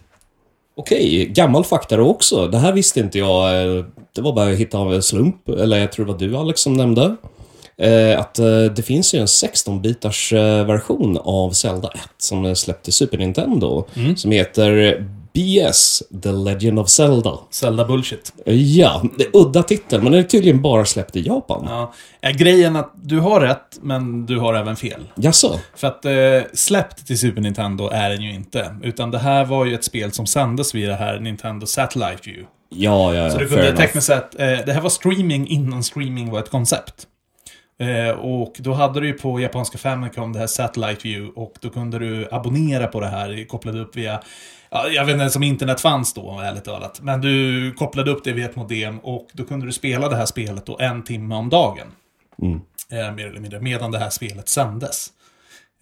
Okej, gammal fakta då också. Det här visste inte jag. Det var bara att hitta av en slump. Eller jag tror det var du Alex som nämnde. Eh, att eh, det finns ju en 16-bitars eh, version av Zelda 1 som är släppt till Super Nintendo. Som heter BS, The Legend of Zelda. Zelda bullshit. Ja, det är udda titel, men den är tydligen bara släppt i Japan. Ja. Är grejen att du har rätt, men du har även fel. Jaså? För att eh, släppt till Super Nintendo är den ju inte. Utan det här var ju ett spel som sändes via det här Nintendo Satellite View. Ja, ja, Så ja. du fair kunde tekniskt sett, eh, det här var streaming innan streaming var ett koncept. Eh, och då hade du ju på japanska Famicom det här Satellite View och då kunde du abonnera på det här, kopplade upp via, ja, jag vet inte ens om internet fanns då, ärligt talat. Men du kopplade upp det via ett modem och då kunde du spela det här spelet då en timme om dagen. Eh, mer eller mindre, medan det här spelet sändes.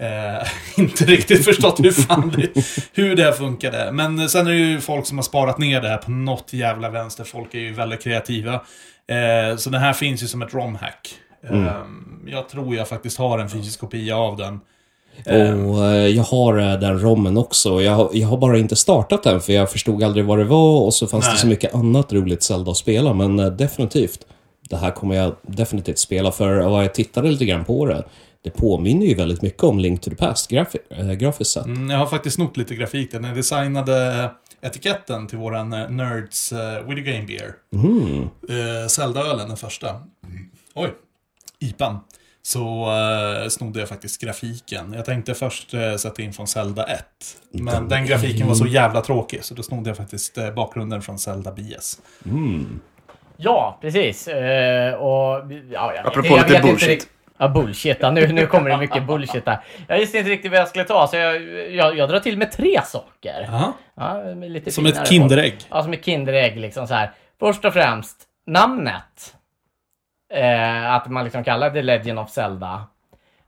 Eh, inte riktigt förstått hur fan det, hur det här funkade. Men sen är det ju folk som har sparat ner det här på något jävla vänster. Folk är ju väldigt kreativa. Eh, så den här finns ju som ett ROM-hack. Eh, jag tror jag faktiskt har en fysisk kopia av den. Och eh, jag har eh, den rommen också. Jag, har- jag har bara inte startat den för jag förstod aldrig vad det var och så fanns Nej. det så mycket annat roligt Zelda att spela. Men eh, definitivt. Det här kommer jag definitivt spela för vad jag tittade lite grann på det. Det påminner ju väldigt mycket om Link to the Past äh, grafiskt sett. Mm, jag har faktiskt snott lite grafik. Den designade etiketten till våran eh, Nerds uh, Video Game Beer. Mm. Eh, Zelda-ölen, den första. Oj, IPan. Så uh, snodde jag faktiskt grafiken. Jag tänkte först uh, sätta in från Zelda 1. Men den grafiken var så jävla tråkig, så då snodde jag faktiskt eh, bakgrunden från Zelda BS. Ja, precis. Eh, och, ja, jag vet, Apropå jag lite vet inte bullshit. Ja, bullshit. Ja, nu, nu kommer det mycket bullshit här. Jag visste inte riktigt vad jag skulle ta, så jag, jag, jag drar till med tre saker. Jaha. Ja, med lite Som ett Kinderägg. Ja, som ett Kinderägg liksom så här. Först och främst, namnet. Eh, att man liksom kallar det Legend of Zelda.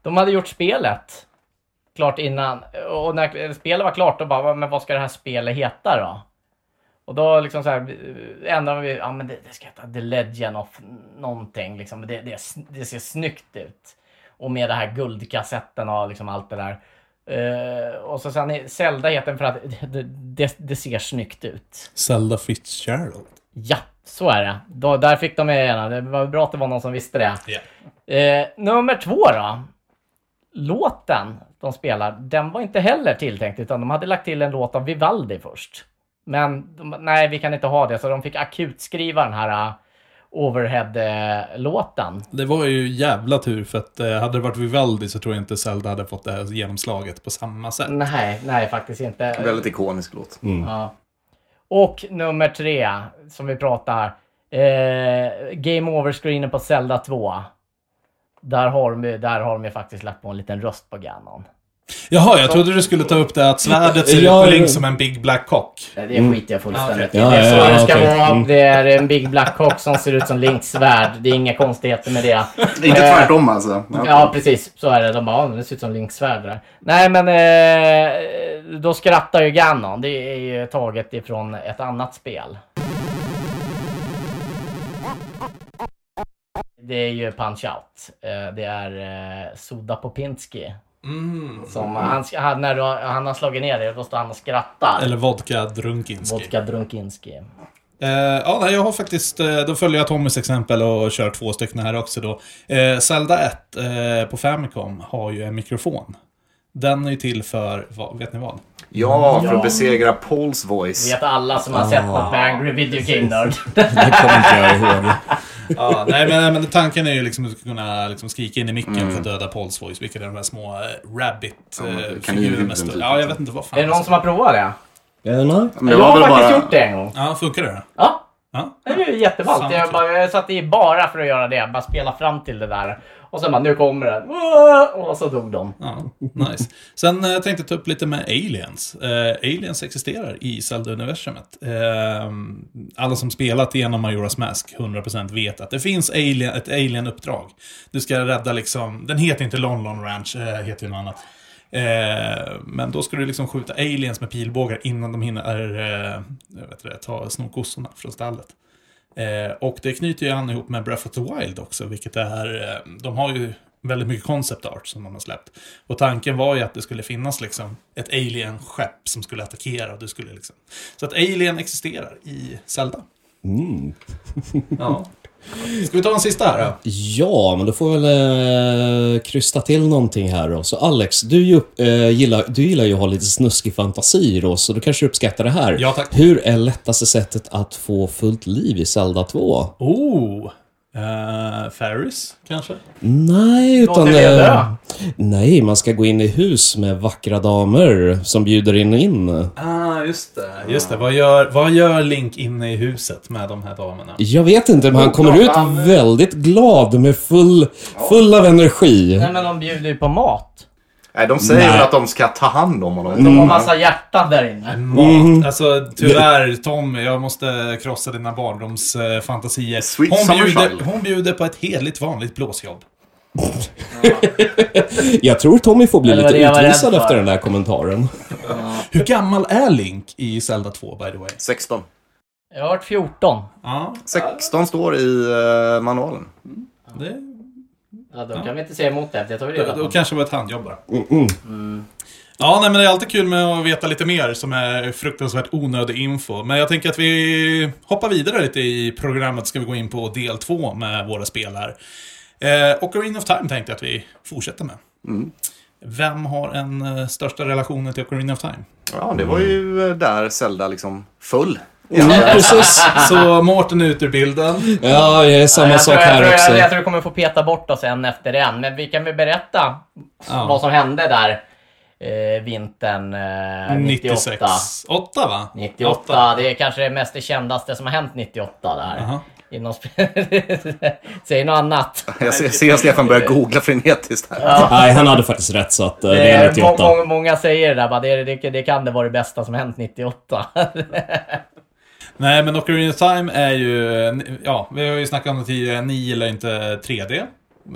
De hade gjort spelet klart innan. Och när spelet var klart, då bara, men vad ska det här spelet heta då? Och då liksom så här, eh, ändrade vi, ja men det, det ska heta The Legend of någonting liksom. Det, det, det ser snyggt ut. Och med det här guldkassetten och liksom allt det där. Uh, och så sen Zelda heter den för att det, det, det ser snyggt ut. Zelda Fitzgerald. Ja, så är det. Då, där fick de med gärna. Det var bra att det var någon som visste det. Ja. Eh, nummer två då. Låten de spelar, den var inte heller tilltänkt utan de hade lagt till en låt av Vivaldi först. Men de, nej, vi kan inte ha det, så de fick akut skriva den här uh, Overhead-låten. Det var ju jävla tur för att eh, hade det varit Vivaldi så tror jag inte Zelda hade fått det här genomslaget på samma sätt. Nej, nej faktiskt inte. Väldigt ikonisk låt. Ja. Och nummer tre, som vi pratar. Eh, Game Over-screenen på Zelda 2. Där har, de, där har de ju faktiskt lagt på en liten röst på Ganon. Jaha, jag trodde du skulle ta upp det att svärdet ser Ja, ut på Link ja. som en Big Black Cock. Det skiter jag fullständigt i. Ja, Det är så ja, ja, det ska okej. vara. Mm. Det är en Big Black Cock som ser ut som Links svärd. Det är inga konstigheter med det. Det är inte Eh, tvärtom alltså. Ja, precis. Så är det. De bara, "Ja, det ser ut som Links svärd där. Nej, men eh, då skrattar ju Ganon. Det är ju taget ifrån ett annat spel. Det är ju Punch-Out. Eh, Det är Soda Popinski. Mm. Som han, han, när han har slagit ner det, då står han och skrattar. Eller Vodka Drunkinski. Vodka Drunkinski. Eh, ja, nej, jag har faktiskt, eh, då följer jag Tommys exempel och kör två stycken här också då. Eh, Zelda 1 eh, på Famicom har ju en mikrofon. Den är ju till för, vad, vet ni vad? Ja, för Ja. att besegra Pauls voice. Vet alla som har sett något med Angry Video Game Nerd. Det kommer inte jag ihåg. Ja, nej, men, men tanken är ju liksom att du ska kunna liksom skrika in i micken för att döda Pauls voice, vilket är de här små eh, rabbit-figurerna. Ja, Eh, med typ. ja, jag vet inte vad fan. Är det någon som har provat det? Eh, nej. Jag har faktiskt bara... gjort det en gång. Ja, funkar det? Ja, Ja. det är ju jätteballt. Jag, kul. bara, jag satt i bara för att göra det. Bara spela fram till det där. Och sen bara, nu kommer den. Och så dog de. Ja, nice. Sen eh, tänkte jag ta upp lite med aliens. Eh, aliens existerar i Zelda-universumet. Eh, alla som spelat igenom Majora's Mask 100% vet att det finns alien, ett alien-uppdrag. Du ska rädda liksom, den heter inte Lon Lon Ranch, eh, heter ju något annat. Eh, men då ska du liksom skjuta aliens med pilbågar innan de hinner eh, vet det, ta sno kossorna från stallet. Eh, och det knyter ju an ihop med Breath of the Wild också, vilket är... Eh, de har ju väldigt mycket concept art som de har släppt. Och tanken var ju att det skulle finnas liksom ett alien-skepp som skulle attackera och du skulle liksom... Så att alien existerar i Zelda. Mm. Ja. Ska vi ta en sista här då? Ja, men då får vi väl eh, krysta till någonting här då. Så Alex, du, ju, eh, gillar, du gillar ju att ha lite snuskig fantasi då, så du kanske uppskattar det här. Ja, tack. Hur är lättaste sättet att få fullt liv i Zelda 2? Oh! Uh, Ferris, kanske? Nej, utan... Eh, nej, man ska gå in i hus med vackra damer som bjuder in in. Ah, just det. Just det. Vad gör, vad gör Link inne i huset med de här damerna? Jag vet inte, men han kommer ut väldigt glad med full, full av energi. Nej men de bjuder ju på mat. Nej, de säger Nej. väl att de ska ta hand om honom. De har massa hjärtan där inne. Mat. Alltså tyvärr Tom, jag måste krossa dina barndomsfantasier. Sweet Hon bjuder, hon bjuder på ett heligt vanligt blåsjobb. Jag tror Tommy får bli Det var lite utvisad efter den där kommentaren. Hur gammal är Link i Zelda 2 by the way? 16. Jag har varit 14. Ja, 16 står i uh, manualen. det, Ja, då kan vi inte säga emot det. Det tar vi reda då på. kanske det var ett handjobb bara. Mm. Ja, nej, men det är alltid kul med att veta lite mer som är fruktansvärt onödig info. Men jag tänker att vi hoppar vidare lite i programmet. Ska vi gå in på del två med våra spel här. Eh, Ocarina of Time tänkte jag att vi fortsätter med. Vem har en eh, största relationen till Ocarina of Time? Ja, det var ju eh, där Zelda liksom föll. Mm, precis. Så Mårten är ut ur bilden. Ja, det är samma jag sak tror, jag, här tror, också. jag, jag tror du kommer få peta bort oss en efter en. Men vi kan väl berätta Ja. vad som hände där eh, vintern eh, 98. 96. 8 va? 98. Det är kanske det mest det kändaste som har hänt 98 där. Inom. Säg något annat. Jag ser, ser Stefan börja googla frenetiskt här. Nej, han hade faktiskt rätt så att eh, det Det är är, må, 98. må, många säger det där, bara, det, det, det kan det vara det bästa som hänt 98. Nej, men Ocarina of Time är ju... Ja, vi har ju snackat om det tidigare. Ni gillar inte 3D.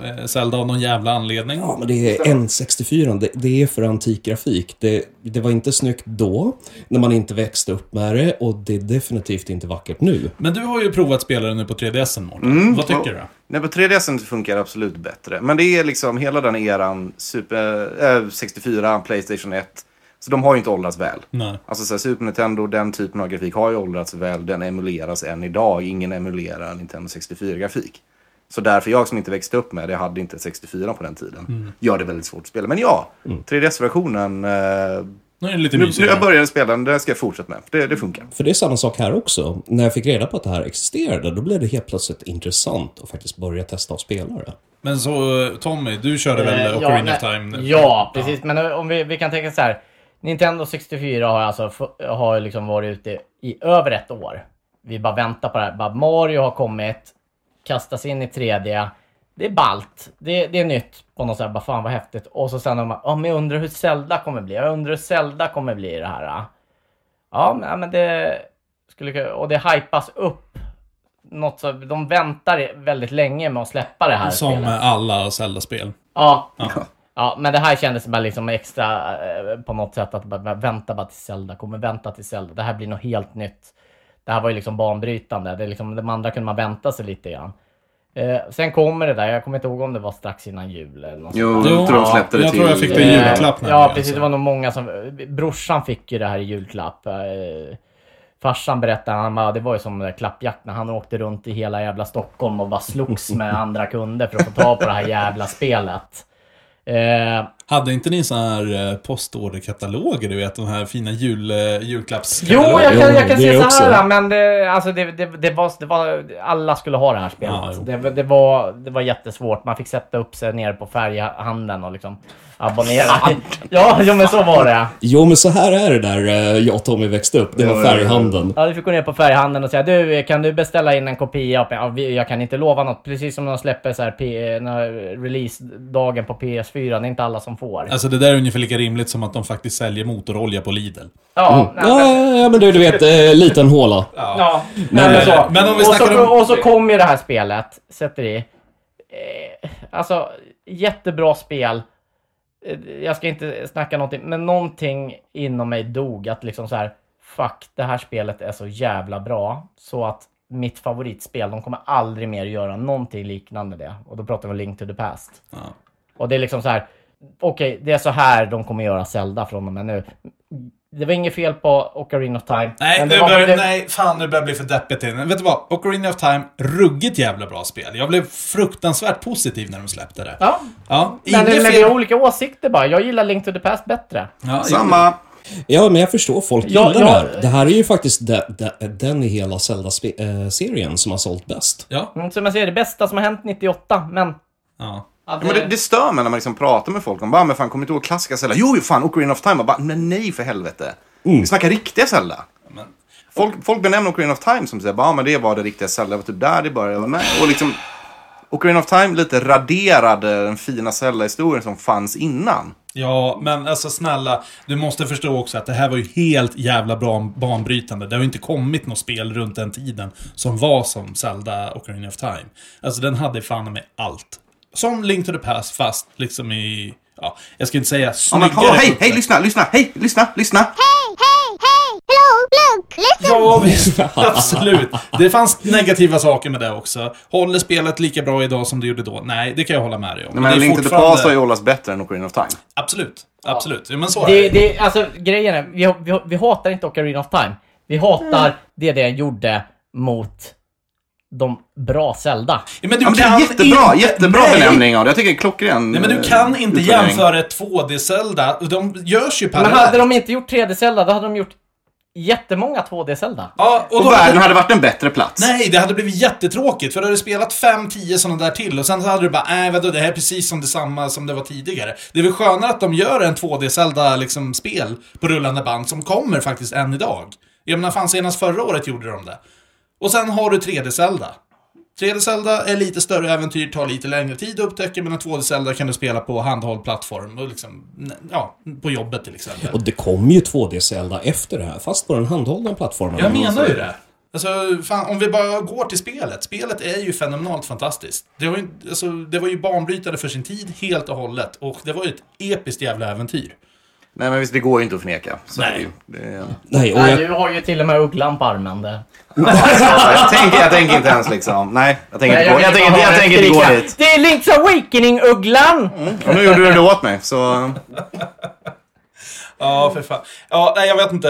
Eh, Zelda av någon jävla anledning. Ja, men det är N64. Det, det är för antik grafik. Det, det var inte snyggt då, när man inte växte upp med det. Och det är definitivt inte vackert nu. Men du har ju provat spelaren nu på 3DS Mårten. Mm. Vad tycker du? Nej, på 3DS funkar det absolut bättre. Men det är liksom hela den eran, Super, äh, 64, Playstation 1. Så de har ju inte åldrats väl. Nej. Alltså så här, Super Nintendo, den typen av grafik har ju åldrats väl. Den emuleras än idag. Ingen emulerar Nintendo 64-grafik. Så därför jag som inte växte upp med det, hade inte 64 på den tiden, gör det väldigt svårt att spela. Men ja, 3DS-versionen. Eh, Nu är det lite nu, nu jag började spela den, det ska jag fortsätta med. Det, det funkar. För det är samma sak här också. När jag fick reda på att det här existerade, då blev det helt plötsligt intressant att faktiskt börja testa och spela det. Men så eh, Tommy, du körde väl Eh, Ocarina of nej, Time? Ja, precis. Men om vi, vi kan tänka så här. Nintendo 64 har alltså har liksom varit ute i över ett år. Vi bara väntar på det här. Bara Mario har kommit, kastas in i 3D. Det är ballt. Det, det är nytt på något sätt. Bara fan vad häftigt. Och så sen de bara, ja men jag undrar hur Zelda kommer bli. Jag undrar hur Zelda kommer bli i det här. Ja, men, det skulle och det hypas upp. Något så, de väntar väldigt länge med att släppa det här Som spelet. alla Zelda-spel. Ja. Ja. Ja, men det här kändes bara liksom extra eh, på något sätt att bara vänta bara till Zelda, kommer vänta till Zelda. Det här blir något helt nytt. Det här var ju liksom banbrytande. Det är liksom, de andra kunde man vänta sig lite grann. Eh, sen kommer det där, jag kommer inte ihåg om det var strax innan jul eller något Jo, jag tror de släppte det jag till... tror jag fick det i Eh, julklapp nämligen, Ja, precis. alltså. Det var nog många som... Brorsan fick ju det här i julklapp. Eh, Farsan berättade, han bara, det var ju som klappjakt när han åkte runt i hela jävla Stockholm och bara slogs med andra kunder för att få ta på det här jävla spelet. Eh, Hade inte ni såna här eh, postorderkataloger, du vet? De här fina jul, eh, Jo, julklappskatalogerna? jag kan, jag Jo, kan det säga så här, men det, alltså det, det, det, var, det var... Alla skulle ha det här spelet. Ja, jo. det, det, var, det var jättesvårt. Man fick sätta upp sig nere på färghandeln och liksom abonnera. ja, jo, men så var det. Jo, men så här är det där eh, jag och Tommy växte upp. Det var färghandeln. Ja, du fick gå ner på färghandeln och säga du, kan du beställa in en kopia? Jag kan inte lova något. Precis som de släpper så här, när release-dagen på PS4. Det är inte alla som får. Alltså det där är ungefär lika rimligt som att de faktiskt säljer motorolja på Lidl. Ja, nej, Ja, men- ja, men du, du vet, eh, liten håla. Ja, Men, men, men, så. men om vi och, så, om- och så kom ju det här spelet, sätter i. Eh, alltså, jättebra spel. Eh, Jag ska inte snacka någonting, men någonting inom mig dog. Att liksom så här, fuck, det här spelet är så jävla bra. Så att mitt favoritspel, de kommer aldrig mer göra någonting liknande det. Och då pratar vi om Link to the Past. Ja. Och det är liksom så här, okej, det är så här de kommer göra Zelda från och med nu. Det var inget fel på Ocarina of Time. Nej, men nu det börjar, det- nej, fan nu börjar jag bli för deppig till Vet du vad? Ocarina of Time, ruggigt jävla bra spel. Jag blev fruktansvärt positiv när de släppte det. Ja, Ja, Men, inget men vi fel. har olika åsikter bara. Jag gillar Link to the Past bättre. Ja, Samma. Ja, men jag förstår. Folk Ja, gillar ja. det här. Det här är ju faktiskt de, de, den i hela Zelda-serien som har sålt bäst. Ja. Mm, som jag säger, det bästa som har hänt 98, men... ja. Ja, men det, det stör mig när man liksom pratar med folk om bara, men fan, kommer inte ihåg klassiska Zelda? Jo, jo, fan, Ocarina of Time. Och bara, men nej för helvete. Vi snackar riktiga Zelda. Men, Folk, folk benämner Ocarina of Time som säger, bara, ja, men det var det riktiga Zelda. Det var typ där det började. Nej. Och liksom, Ocarina of Time lite raderade den fina Zelda-historien som fanns innan. ja, men alltså snälla. Du måste förstå också att det här var ju helt jävla bra banbrytande. Det har ju inte kommit något spel runt den tiden som var som Zelda Ocarina of Time. Alltså den hade fan med allt. Som Link to the Past, fast liksom i... Ja, jag ska inte säga Ja, snyggare. men, hallå, hej, hej, lyssna, lyssna, hej, lyssna, lyssna. Hey, hey, hey! Hello, look, listen! Ja, visst. Absolut. Det fanns negativa saker med det också. Håller spelet lika bra idag som det gjorde då? Nej, det kan jag hålla med dig om. Men, det är Link to the fortfarande- Past har ju hållits bättre än Ocarina of Time. Absolut. Absolut. Ja, men så är Det, det. alltså, grejen är, vi, vi, vi hatar inte Ocarina of Time. Vi hatar det den gjorde mot de bra Zelda. Ja, men du Ja, men det är kan jättebra, inte- jättebra Nej. benämning av det. Jag tycker det är klockren. Nej, men du eh, kan inte utvärdering. jämföra ett 2D-Zelda. De görs ju Men parallellt. hade de inte gjort 3D-Zelda, då hade de gjort jättemånga 2D-Zelda. Ja, och Och då världen hade varit en bättre plats. Nej, det hade blivit jättetråkigt. För du hade spelat 5-10 sådana där till och sen så hade du bara, nej vadå, det här är precis som detsamma som det var tidigare. Det är väl skönare att de gör en 2D-Zelda liksom spel på rullande band som kommer faktiskt än idag. Jag menar, fan senast förra året gjorde de det. Och sen har du 3D-Zelda. 3D Zelda är lite större äventyr, tar lite längre tid att upptäcka, men en 2D Zelda kan du spela på handhålld plattform och liksom, ja, på jobbet till exempel. Och det kom ju 2D-Zelda efter det här, fast på den handhållna plattformen. Jag menar ju det. Alltså, fan, om vi bara går till spelet. Spelet är ju fenomenalt fantastiskt. Det var ju, alltså, det var ju banbrytande för sin tid, helt och hållet. Och det var ju ett episkt jävla äventyr. Nej, men visst, det går ju inte att förneka. Så Nej. det. Det. Nej, och Nej, jag, du har ju till och med ugglan på armen. Det. jag, tänker, jag tänker inte ens liksom... Nej, jag tänker inte, gå, jag tänker, jag tänker inte gå dit. Det är Link's Awakening-ugglan! Och nu gjorde du det åt mig, så... Ja, för fan. Ja, nej, jag vet inte.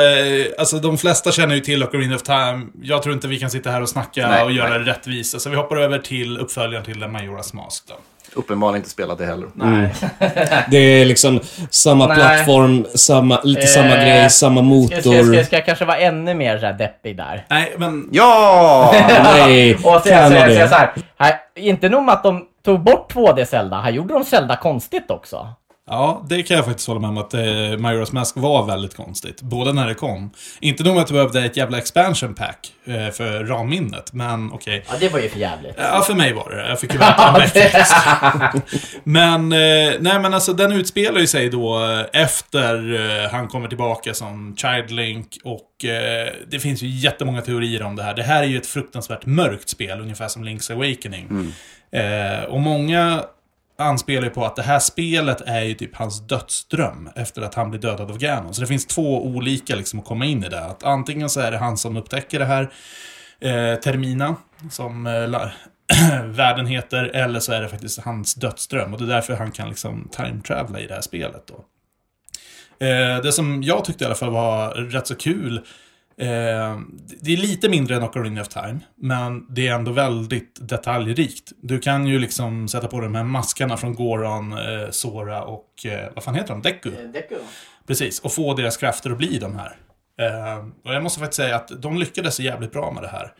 Alltså, de flesta känner ju till Ocarina of Time. Jag tror inte vi kan sitta här och snacka Nej, och göra nej. det rättvisa. Så vi hoppar över till uppföljaren till Majoras Mask då. Uppenbarligen inte spelat det heller. Nej. det är liksom samma Nej. plattform, samma, lite samma Eh, grej, samma Ska, ska, ska, motor. ska jag kanske vara ännu mer så här deppig där? Nej, men... Ja! Nej, Och så kan säger det. jag så här, här, inte nog med att de tog bort 2D Zelda, här gjorde de Zelda konstigt också. Ja, det kan jag faktiskt hålla med om att eh, Majora's Mask var väldigt konstigt. Både när det kom. Inte nog med att du behövde ett jävla expansion pack eh, för ramminnet, men okej. Ja, det var ju för jävligt. Ja, för mig var det Jag fick ju vänta en. Men, eh, nej men alltså den utspelar ju sig då eh, efter eh, han kommer tillbaka som Child Link och eh, det finns ju jättemånga teorier om det här. Det här är ju ett fruktansvärt mörkt spel, ungefär som Link's Awakening. Eh, och många anspelar ju på att det här spelet är ju typ hans dödsdröm efter att han blir dödad av Ganon. Så det finns två olika liksom att komma in i det. Att antingen så är det han som upptäcker det här, eh, Termina, som eh, världen heter, eller så är det faktiskt hans dödsdröm. Och det är därför han kan liksom time-travela i det här spelet då. Eh, det som jag tyckte i alla fall var rätt så kul, eh, det är lite mindre än Ocarina of Time, men det är ändå väldigt detaljrikt. Du kan ju liksom sätta på de här maskarna från Goron, eh, Sora och, eh, vad fan heter de? Deku? Precis, och få deras krafter att bli de här. Eh, och jag måste faktiskt säga att de lyckades jävligt bra med det här.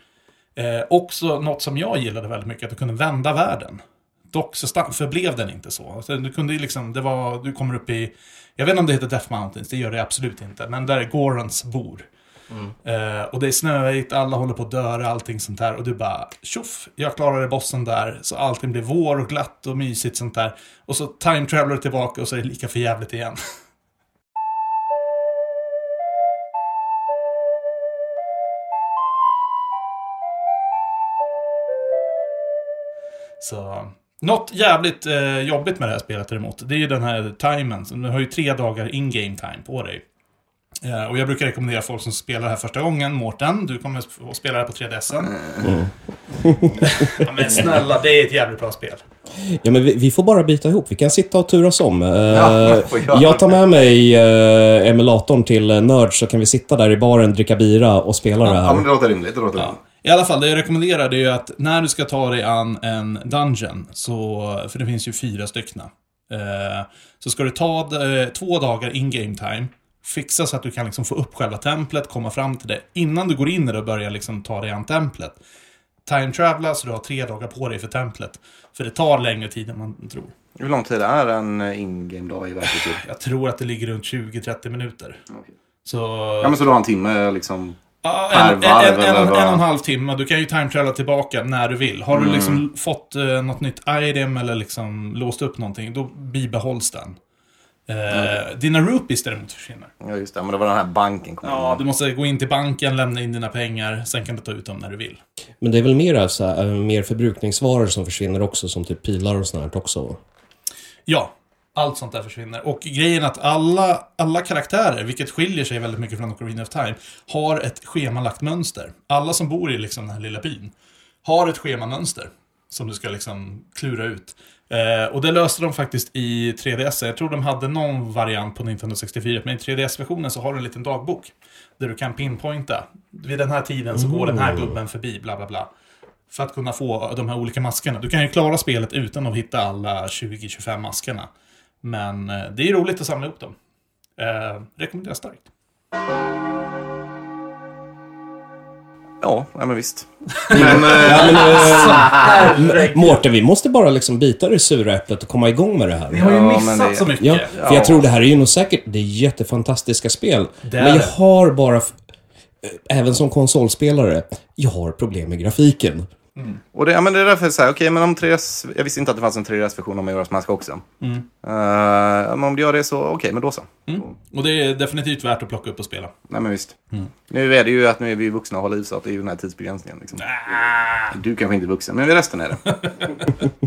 Eh, också något som jag gillade väldigt mycket, att du kunde vända världen. Dock så förblev den inte så. Alltså, du kunde liksom, det var, du kommer upp i, jag vet inte om det heter Death Mountains, det gör det absolut inte, men där är Gorons bor. Mm. Eh, och det är snöigt, alla håller på att döra, allting sånt där. Och du bara, tjoff, jag klarade bossen där. Så allting blir vår och glatt och mysigt sånt där. Och så time traveler du tillbaka och så är det lika för jävligt igen. Så, något jävligt eh, jobbigt med det här spelet däremot, det är ju den här timen. Du har ju tre dagar in-game time på dig. Eh, och jag brukar rekommendera folk som spelar det här första gången, Mårten, du kommer att spela det här på 3DSen. ja, men snälla, det är ett jävligt bra spel. Ja, men vi, vi får bara byta ihop. Vi kan sitta och turas om. Eh, Ja, jag tar med mig uh, emulatorn till Nörd så kan vi sitta där i baren, dricka bira och spela det Ja, här. men det låter rimligt. Det låter Ja. rimligt. I alla fall, det jag rekommenderar det är ju att när du ska ta dig an en dungeon, så, för det finns ju fyra stycken, eh, så ska du ta eh, två dagar in game time, fixa så att du kan liksom få upp själva templet, komma fram till det, innan du går in i det och börjar liksom ta dig an templet. Time travela så du har tre dagar på dig för templet. För det tar längre tid än man tror. Hur lång tid är en eh, in-game-dag i verklig tid? Jag tror att det ligger runt 20-30 minuter. Okej. Så... Ja, men så du har en timme liksom... Per en, en, en, en, och en halv timme. Du kan ju time tillbaka när du vill. Har du Mm. liksom fått eh, något nytt item eller liksom låst upp någonting, då bibehålls den. Eh, Dina rupees däremot försvinner. Ja, just det. Men det var den här banken. kom Ja, in. du måste gå in till banken, lämna in dina pengar, sen kan du ta ut dem när du vill. Men det är väl mer, så här, eh, mer förbrukningsvaror som försvinner också, som typ pilar och sånt också. Ja, allt sånt där försvinner. Och grejen är att alla, alla karaktärer, vilket skiljer sig väldigt mycket från Ocarina of Time, har ett schemalagt mönster. Alla som bor i liksom den här lilla byn har ett schemamönster som du ska liksom klura ut. Eh, och det löste de faktiskt i 3DS. Jag tror de hade någon variant på Nintendo 64, men i 3DS-versionen så har du en liten dagbok. Där du kan pinpointa. Vid den här tiden så går den här gubben förbi, bla bla bla. För att kunna få de här olika maskerna. Du kan ju klara spelet utan att hitta alla 20-25 maskerna. Men eh, det är roligt att samla ihop dem. Eh, rekommenderar starkt. Ja, nej, men visst. Men, eh, Ja, men, eh, Mårten, vi måste bara liksom bita det sura äpplet och komma igång med det här. Ni har ju Ja, missat men det- så mycket. Ja, för jag tror det här är ju nog säkert, det är jättefantastiska spel. Det är men jag har bara, eh, även som konsolspelare, jag har problem med grafiken. Och det, ja, men det är därför jag säger, okej, men om 3DS, jag visste inte att det fanns en 3DS-version av Majora's Mask också. Mm. Eh, men om det gör det så, okej, men då så. Och det är definitivt värt att plocka upp och spela. Nej, men visst. Mm. Nu är det ju att nu är vi vuxna och håller i så att det är ju den här tidsbegränsningen. Liksom. Ah. Du kanske inte är vuxen, men resten är det.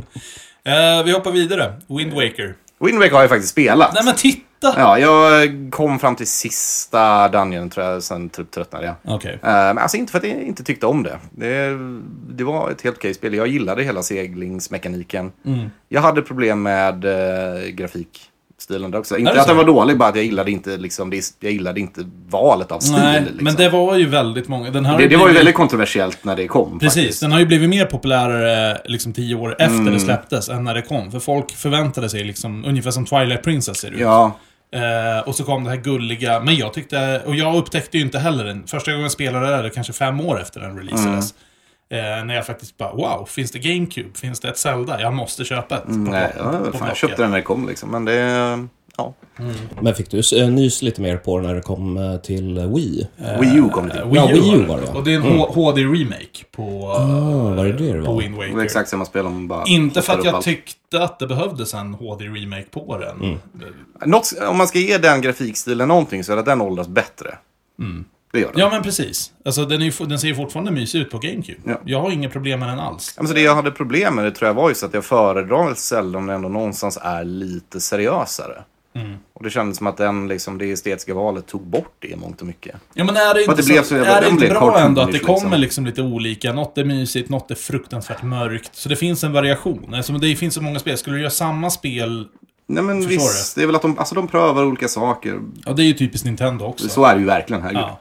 Eh, vi hoppar vidare. Wind Waker. Wind Waker har jag faktiskt spelat. Nej men titta! Ja, jag kom fram till sista dungeon tror jag, sen typ tröttnade jag. Okej. Eh, Men alltså inte för att jag inte tyckte om det. Det, det var ett helt okej spel. Jag gillade hela seglingsmekaniken. Mm. Jag hade problem med uh, grafikstilen där också. Inte att den var dålig, bara att jag gillade inte, liksom, det, jag gillade inte valet av stil. Nej, liksom. men det var ju väldigt många. Den här det, det var ju väldigt kontroversiellt när det kom. Precis, faktiskt. den har ju blivit mer populärare liksom tio år efter Mm. det släpptes än när det kom. För folk förväntade sig liksom, ungefär som Twilight Princess ser ut. Ja, Eh, och så kom det här gulliga, men jag tyckte, och jag upptäckte ju inte heller den. Första gången jag spelade det, kanske fem år efter den releasades. Mm. Eh, när jag faktiskt bara, wow, finns det GameCube? Finns det ett Zelda? Jag måste köpa ett. på nej, plock- ja, på fan, jag köpte den när det kom liksom. Men det, ja. Men fick du eh, nys lite mer på när det kom eh, till eh, Wii? Wii U kom det till. Eh, Wii, Ja, U Wii U var var det, det. ja. Och det är en H- HD-remake på, Ah, var det det det på var? Wind Waker. Det var exakt samma spel om bara... Inte för att jag allt. tyckte att det behövdes en HD-remake på den. Mm. Något, om man ska ge den grafikstilen någonting så är det att den åldras bättre. Det gör den. Ja, men precis. Alltså, den, är den ser ju fortfarande mysig ut på GameCube. Ja. Jag har inga problem med den alls. Alltså det jag hade problem med det tror jag var just att jag föredrar väl om det ändå någonstans är lite seriösare. Mm. Och det kändes som att den, liksom, det estetiska valet tog bort det i mångt och mycket. Ja, men är det inte, det blev så, är det inte bra ändå att det liksom. kommer liksom lite olika? Något är mysigt, något är fruktansvärt mörkt. Så det finns en variation. Alltså, det finns så många spel. Skulle du göra samma spel... Nej men Förstår visst, det är väl att de, alltså, de prövar olika saker. Ja, det är ju typiskt Nintendo också. Så är det ju verkligen, herregud. Ja.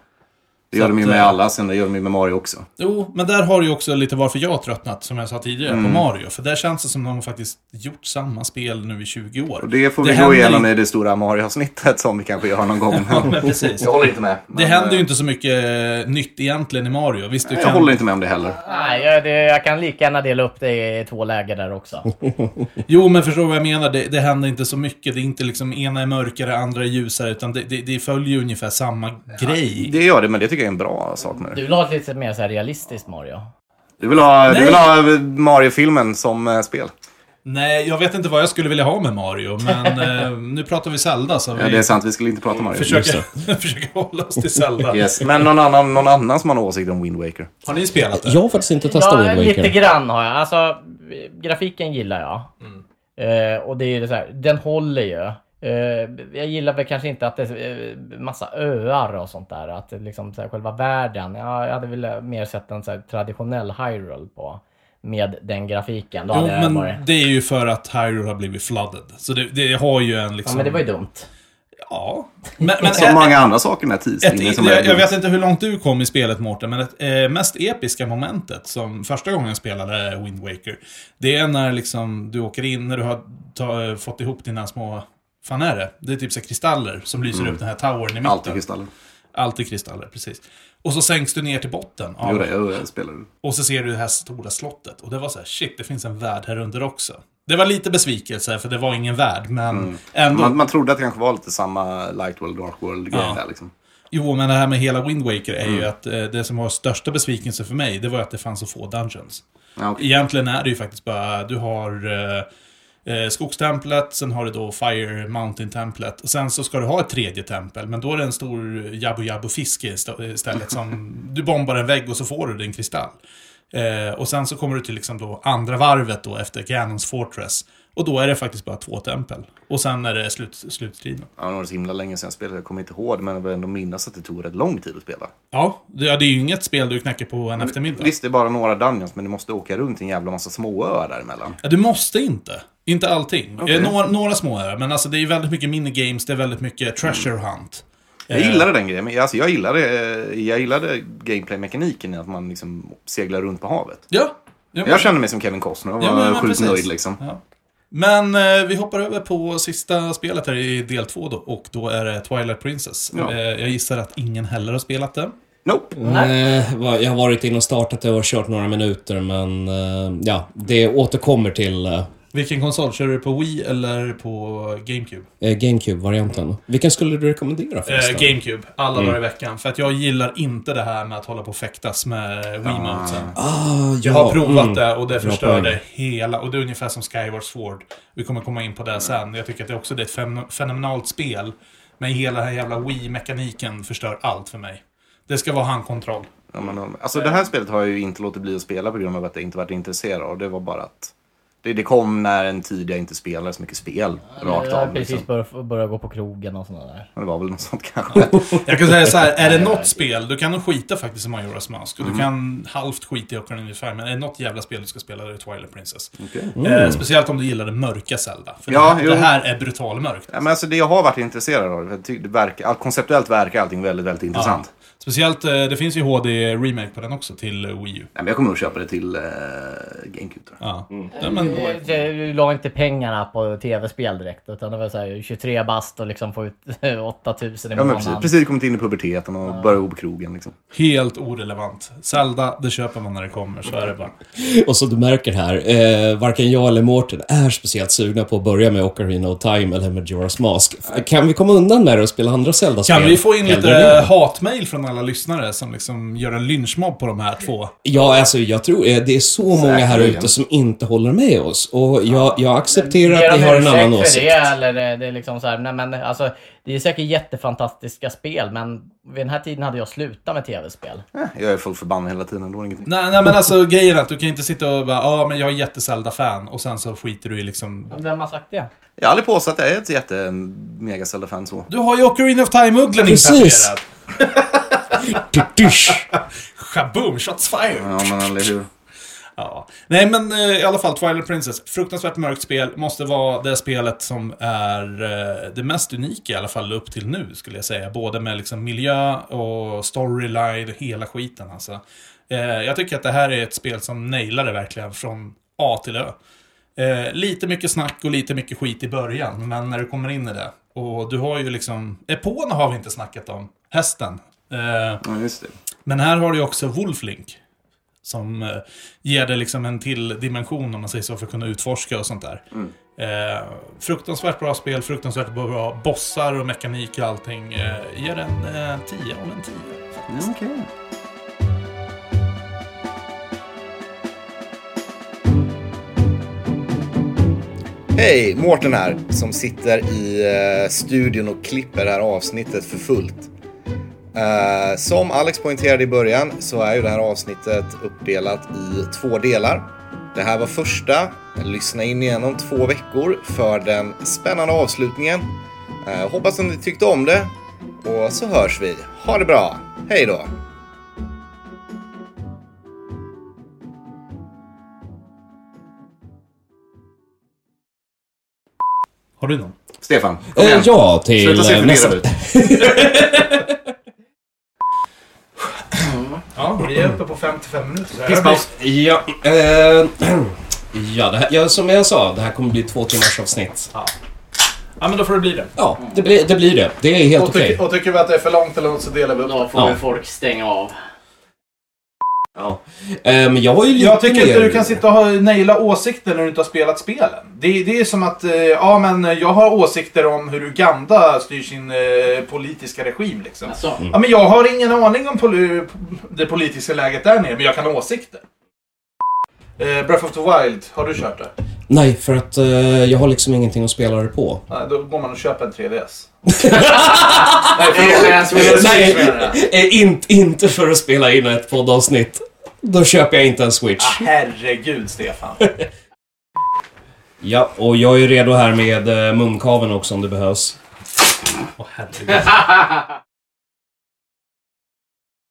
Det gör de ju att, med eh, alla, sen det gör de ju med Mario också. Jo, men där har du ju också lite varför jag har tröttnat, som jag sa tidigare, Mm. på Mario. För där känns det som de har faktiskt gjort samma spel nu i 20 år. Och det får vi Det gå igenom i det stora Mario-avsnittet som vi kanske gör någon gång. Ja, men precis. jag håller inte med. Det händer ju inte så mycket eh, nytt egentligen i Mario. Visst, du Jag kan... håller inte med om det heller. Nej, jag, det, jag kan lika gärna dela upp det i två läger där också. Jo, men förstår du vad jag menar? Det, det händer inte så mycket. Det är inte liksom ena är mörkare, andra är ljusare, utan det, det, det följer ju ungefär samma grej. Det gör det, men det tycker jag är en bra sak med Du det. vill ha ett lite mer så här realistiskt Mario? Du vill ha, du vill ha Mario-filmen som eh, spel? Nej, jag vet inte vad jag skulle vilja ha med Mario, men eh, nu pratar vi Zelda, så vi Ja, det är sant. Vi skulle inte prata Mario. försöker, försöker hålla oss till Zelda. Yes. Men någon annan, någon annan som har en åsikt om Wind Waker? Har ni spelat det? Jag har faktiskt inte testat Ja, Wind lite Waker. grann har jag. Alltså, grafiken gillar jag. Eh, och det är ju så här, den håller ju. Eh, jag gillar väl kanske inte att det är eh, massa öar och sånt där. Att det liksom så här, själva världen. Ja, jag hade väl mer sett en så här, traditionell Hyrule på. Med den grafiken. Då Jo, hade men varit... det är ju för att Hyrule har blivit flooded. Så det, det har ju en liksom... Ja, men det var ju dumt. Ja. Men, men Som många andra saker Ett, tidslinjen som jag, jag vet inte hur långt du kom i spelet Mårten, men det eh, mest episka momentet som första gången jag spelade Wind Waker, det är när liksom du åker in, när du har ta, fått ihop dina små, fan är det? Det är typ så kristaller som lyser upp den här towern i mitten. Alltid kristaller. Alltid kristaller, precis. Och så sänks du ner till botten. av- Jo, det jo, jag spelar det. och så ser du det här stora slottet. Och det var så här, shit, det finns en värld här under också. Det var lite besvikelse, för det var ingen värld, men ändå. Man, man trodde att det kanske var lite samma Light World, Dark World-grej Ja. där liksom. Jo, men det här med hela Wind Waker är Mm. ju att eh, det som var största besvikelsen för mig, det var att det fanns så få dungeons. Ja, okej. Egentligen är det ju faktiskt bara, du har eh, eh, skogstemplet, sen har du då Fire Mountain-templet. Och sen så ska du ha ett tredje tempel, men då är det en stor Jabu Jabu fiske istället som du bombar en vägg och så får du din kristall. Eh, och sen så kommer du till liksom då andra varvet då efter Ganons Fortress. Och då är det faktiskt bara två tempel. Och sen är det slut, slutstriden. Ja, det var så himla länge sedan jag spelade. Jag kommer inte ihåg men jag vill ändå minnas att det tog rätt lång tid att spela. Ja, det, är ju inget spel du knackar på en eftermiddag. Visst, det är bara några dungeons, men du måste åka runt i en jävla massa småöar däremellan. Ja, du måste inte. Inte allting. Eh, några, några små är det, men alltså det är väldigt mycket minigames, det är väldigt mycket treasure hunt. Jag Eh, gillade den grejen. men Alltså, jag gillade, jag gillade gameplay-mekaniken i att man liksom seglar runt på havet. Ja. ja Jag kände mig som Kevin Costner och var Ja, men- men sjukt precis. nöjd liksom. Ja. Men eh, vi hoppar över på sista spelet här i del två då, och då är det Twilight Princess. Ja. Eh, jag gissar att ingen heller har spelat det. Nope. Nej, va- jag har varit inne och startat det och kört några minuter men eh, ja, det återkommer till, eh, Vilken konsol? Kör du på Wii eller på GameCube? Eh, GameCube-varianten. Vilken skulle du rekommendera Eh? GameCube, alla Mm. dagar i veckan. För att jag gillar inte det här med att hålla på och fäktas med Wiimotesen. Ah, Jag har provat mm. det och det förstörde hela... Och det är ungefär som Skyward Sword. Vi kommer komma in på det sen. Jag tycker att det också det är ett fen- fenomenalt spel. Men hela den här jävla Wii-mekaniken förstör allt för mig. Det ska vara handkontroll. Ja, men, alltså det här spelet har jag ju inte låtit bli att spela på grund av att jag inte varit intresserad av. Det var bara att det, det kom när en tid jag inte spelade så mycket spel. Rakt Jag av. precis Liksom. börjat börja gå på krogen och sådana där. Det var väl något sånt kanske. Jag kan säga så här, är det något spel, du kan skita faktiskt i Majora's Mask. Och du kan halvt skita i Ocarina of Time, men är det något jävla spel du ska spela, det är Twilight Princess. Okej. Eh, speciellt om du gillar det mörka Zelda. För Ja, det, det här är brutalmörkt. Ja, men alltså det jag har varit intresserad av, det verkar, konceptuellt verkar allting väldigt, väldigt intressant. Speciellt, eh, det finns ju HD-remake på den också till Wii U. Nej, men jag kommer nog köpa det till eh, GameCube tror jag. Ja. ja men, Du la inte pengarna på tv-spel direkt, utan det var så här 23 bast och liksom få ut 8000 i Ja, men månaden. precis, precis kommit in i puberteten och börjat gå på krogen liksom. helt orelevant. Zelda, det köper man när det kommer, så är det bara. Och så du märker här, eh, varken jag eller Mårten är speciellt sugna på att börja med Ocarina of Time eller Majora's Mask. Kan vi komma undan med det och spela andra Zelda-spel? Kan vi få in lite det. hatmail från alla lyssnare som liksom gör en lynchmobb på de här två? Ja, alltså jag tror eh, det är så många här ute som inte håller med oss. Och jag, jag accepterar att ni har en annan för åsikt. det, eller det, det är liksom så här, nej men alltså, det är säkert jättefantastiska spel, men vid den här tiden hade jag slutat med tv-spel. Eh, Jag är full förbannad hela tiden, då ingenting. Nej, nej men alltså grejen är att du kan inte sitta och bara ja men jag är jätte-Zelda-fan och sen så skiter du i liksom... Vem har sagt det? Jag har aldrig påstått att jag är ett jätte mega Zelda-fan så. Du har ju Ocarina of Time-ugglan Precis. Shaboom, shots fired! Ja, men eller hur. Ja. Nej men eh, i alla fall, Twilight Princess. Fruktansvärt mörkt spel. Måste vara det spelet som är eh, det mest unika i alla fall upp till nu skulle jag säga. Både med liksom miljö och storyline, hela skiten alltså. Eh, jag tycker att det här är ett spel som nailar det verkligen från A till Ö. Lite mycket snack och lite mycket skit i början, men när du kommer in i det. Och du har ju liksom... Epona har vi inte snackat om. Hästen. Eh, Ja, just det. men här har du ju också Wolflink. Som eh, ger dig liksom en till dimension om man säger så för att kunna utforska och sånt där. Eh, fruktansvärt bra spel, fruktansvärt bra bossar och mekanik och allting. Eh, ger en eh, 10 av en 10. Ja, Okej. Hej, Mårten här som sitter i eh, studion och klipper det här avsnittet för fullt. Eh, som Alex poängterade i början så är ju det här avsnittet uppdelat i två delar. Det här var första, lyssna in igenom två veckor för den spännande avslutningen. Eh, hoppas att ni tyckte om det och så hörs vi. Ha det bra, hej då! Har du någon? Stefan, kom Eh, igen. ja, till Sluta se nästa... förvirrad ut. Ja, vi är uppe på 55 minuter. Så Pisspaus. Ja, eh, ja, det här, ja, som jag sa, det här kommer bli två timmars avsnitt. Ja, men då får det bli det. Ja, det blir det. Blir det. det är helt Och, okej. tycker, och tycker vi att det är för långt eller något så delar vi upp Då får Ja. väl folk stänga av. Ja. Men jag har ju lite Jag tycker inte du kan sitta och naila åsikter när du inte har spelat spelen. Det, det är som att, eh, ja men jag har åsikter om hur Uganda styr sin eh, politiska regim liksom. Alltså, Ja men jag har ingen aning om poli det politiska läget där nere, men jag kan ha åsikter. Eh, Breath of the Wild, har du kört det? Nej, för att eh, jag har liksom ingenting att spela det på. Nej, då går man och köper en 3DS. Nej, förlåt. Nej, eh, inte, inte för att spela in ett poddavsnitt. Då köper jag inte en Switch. Ah, herregud Stefan. Ja, och jag är redo här med eh, munkaven också om det behövs. Åh herregud.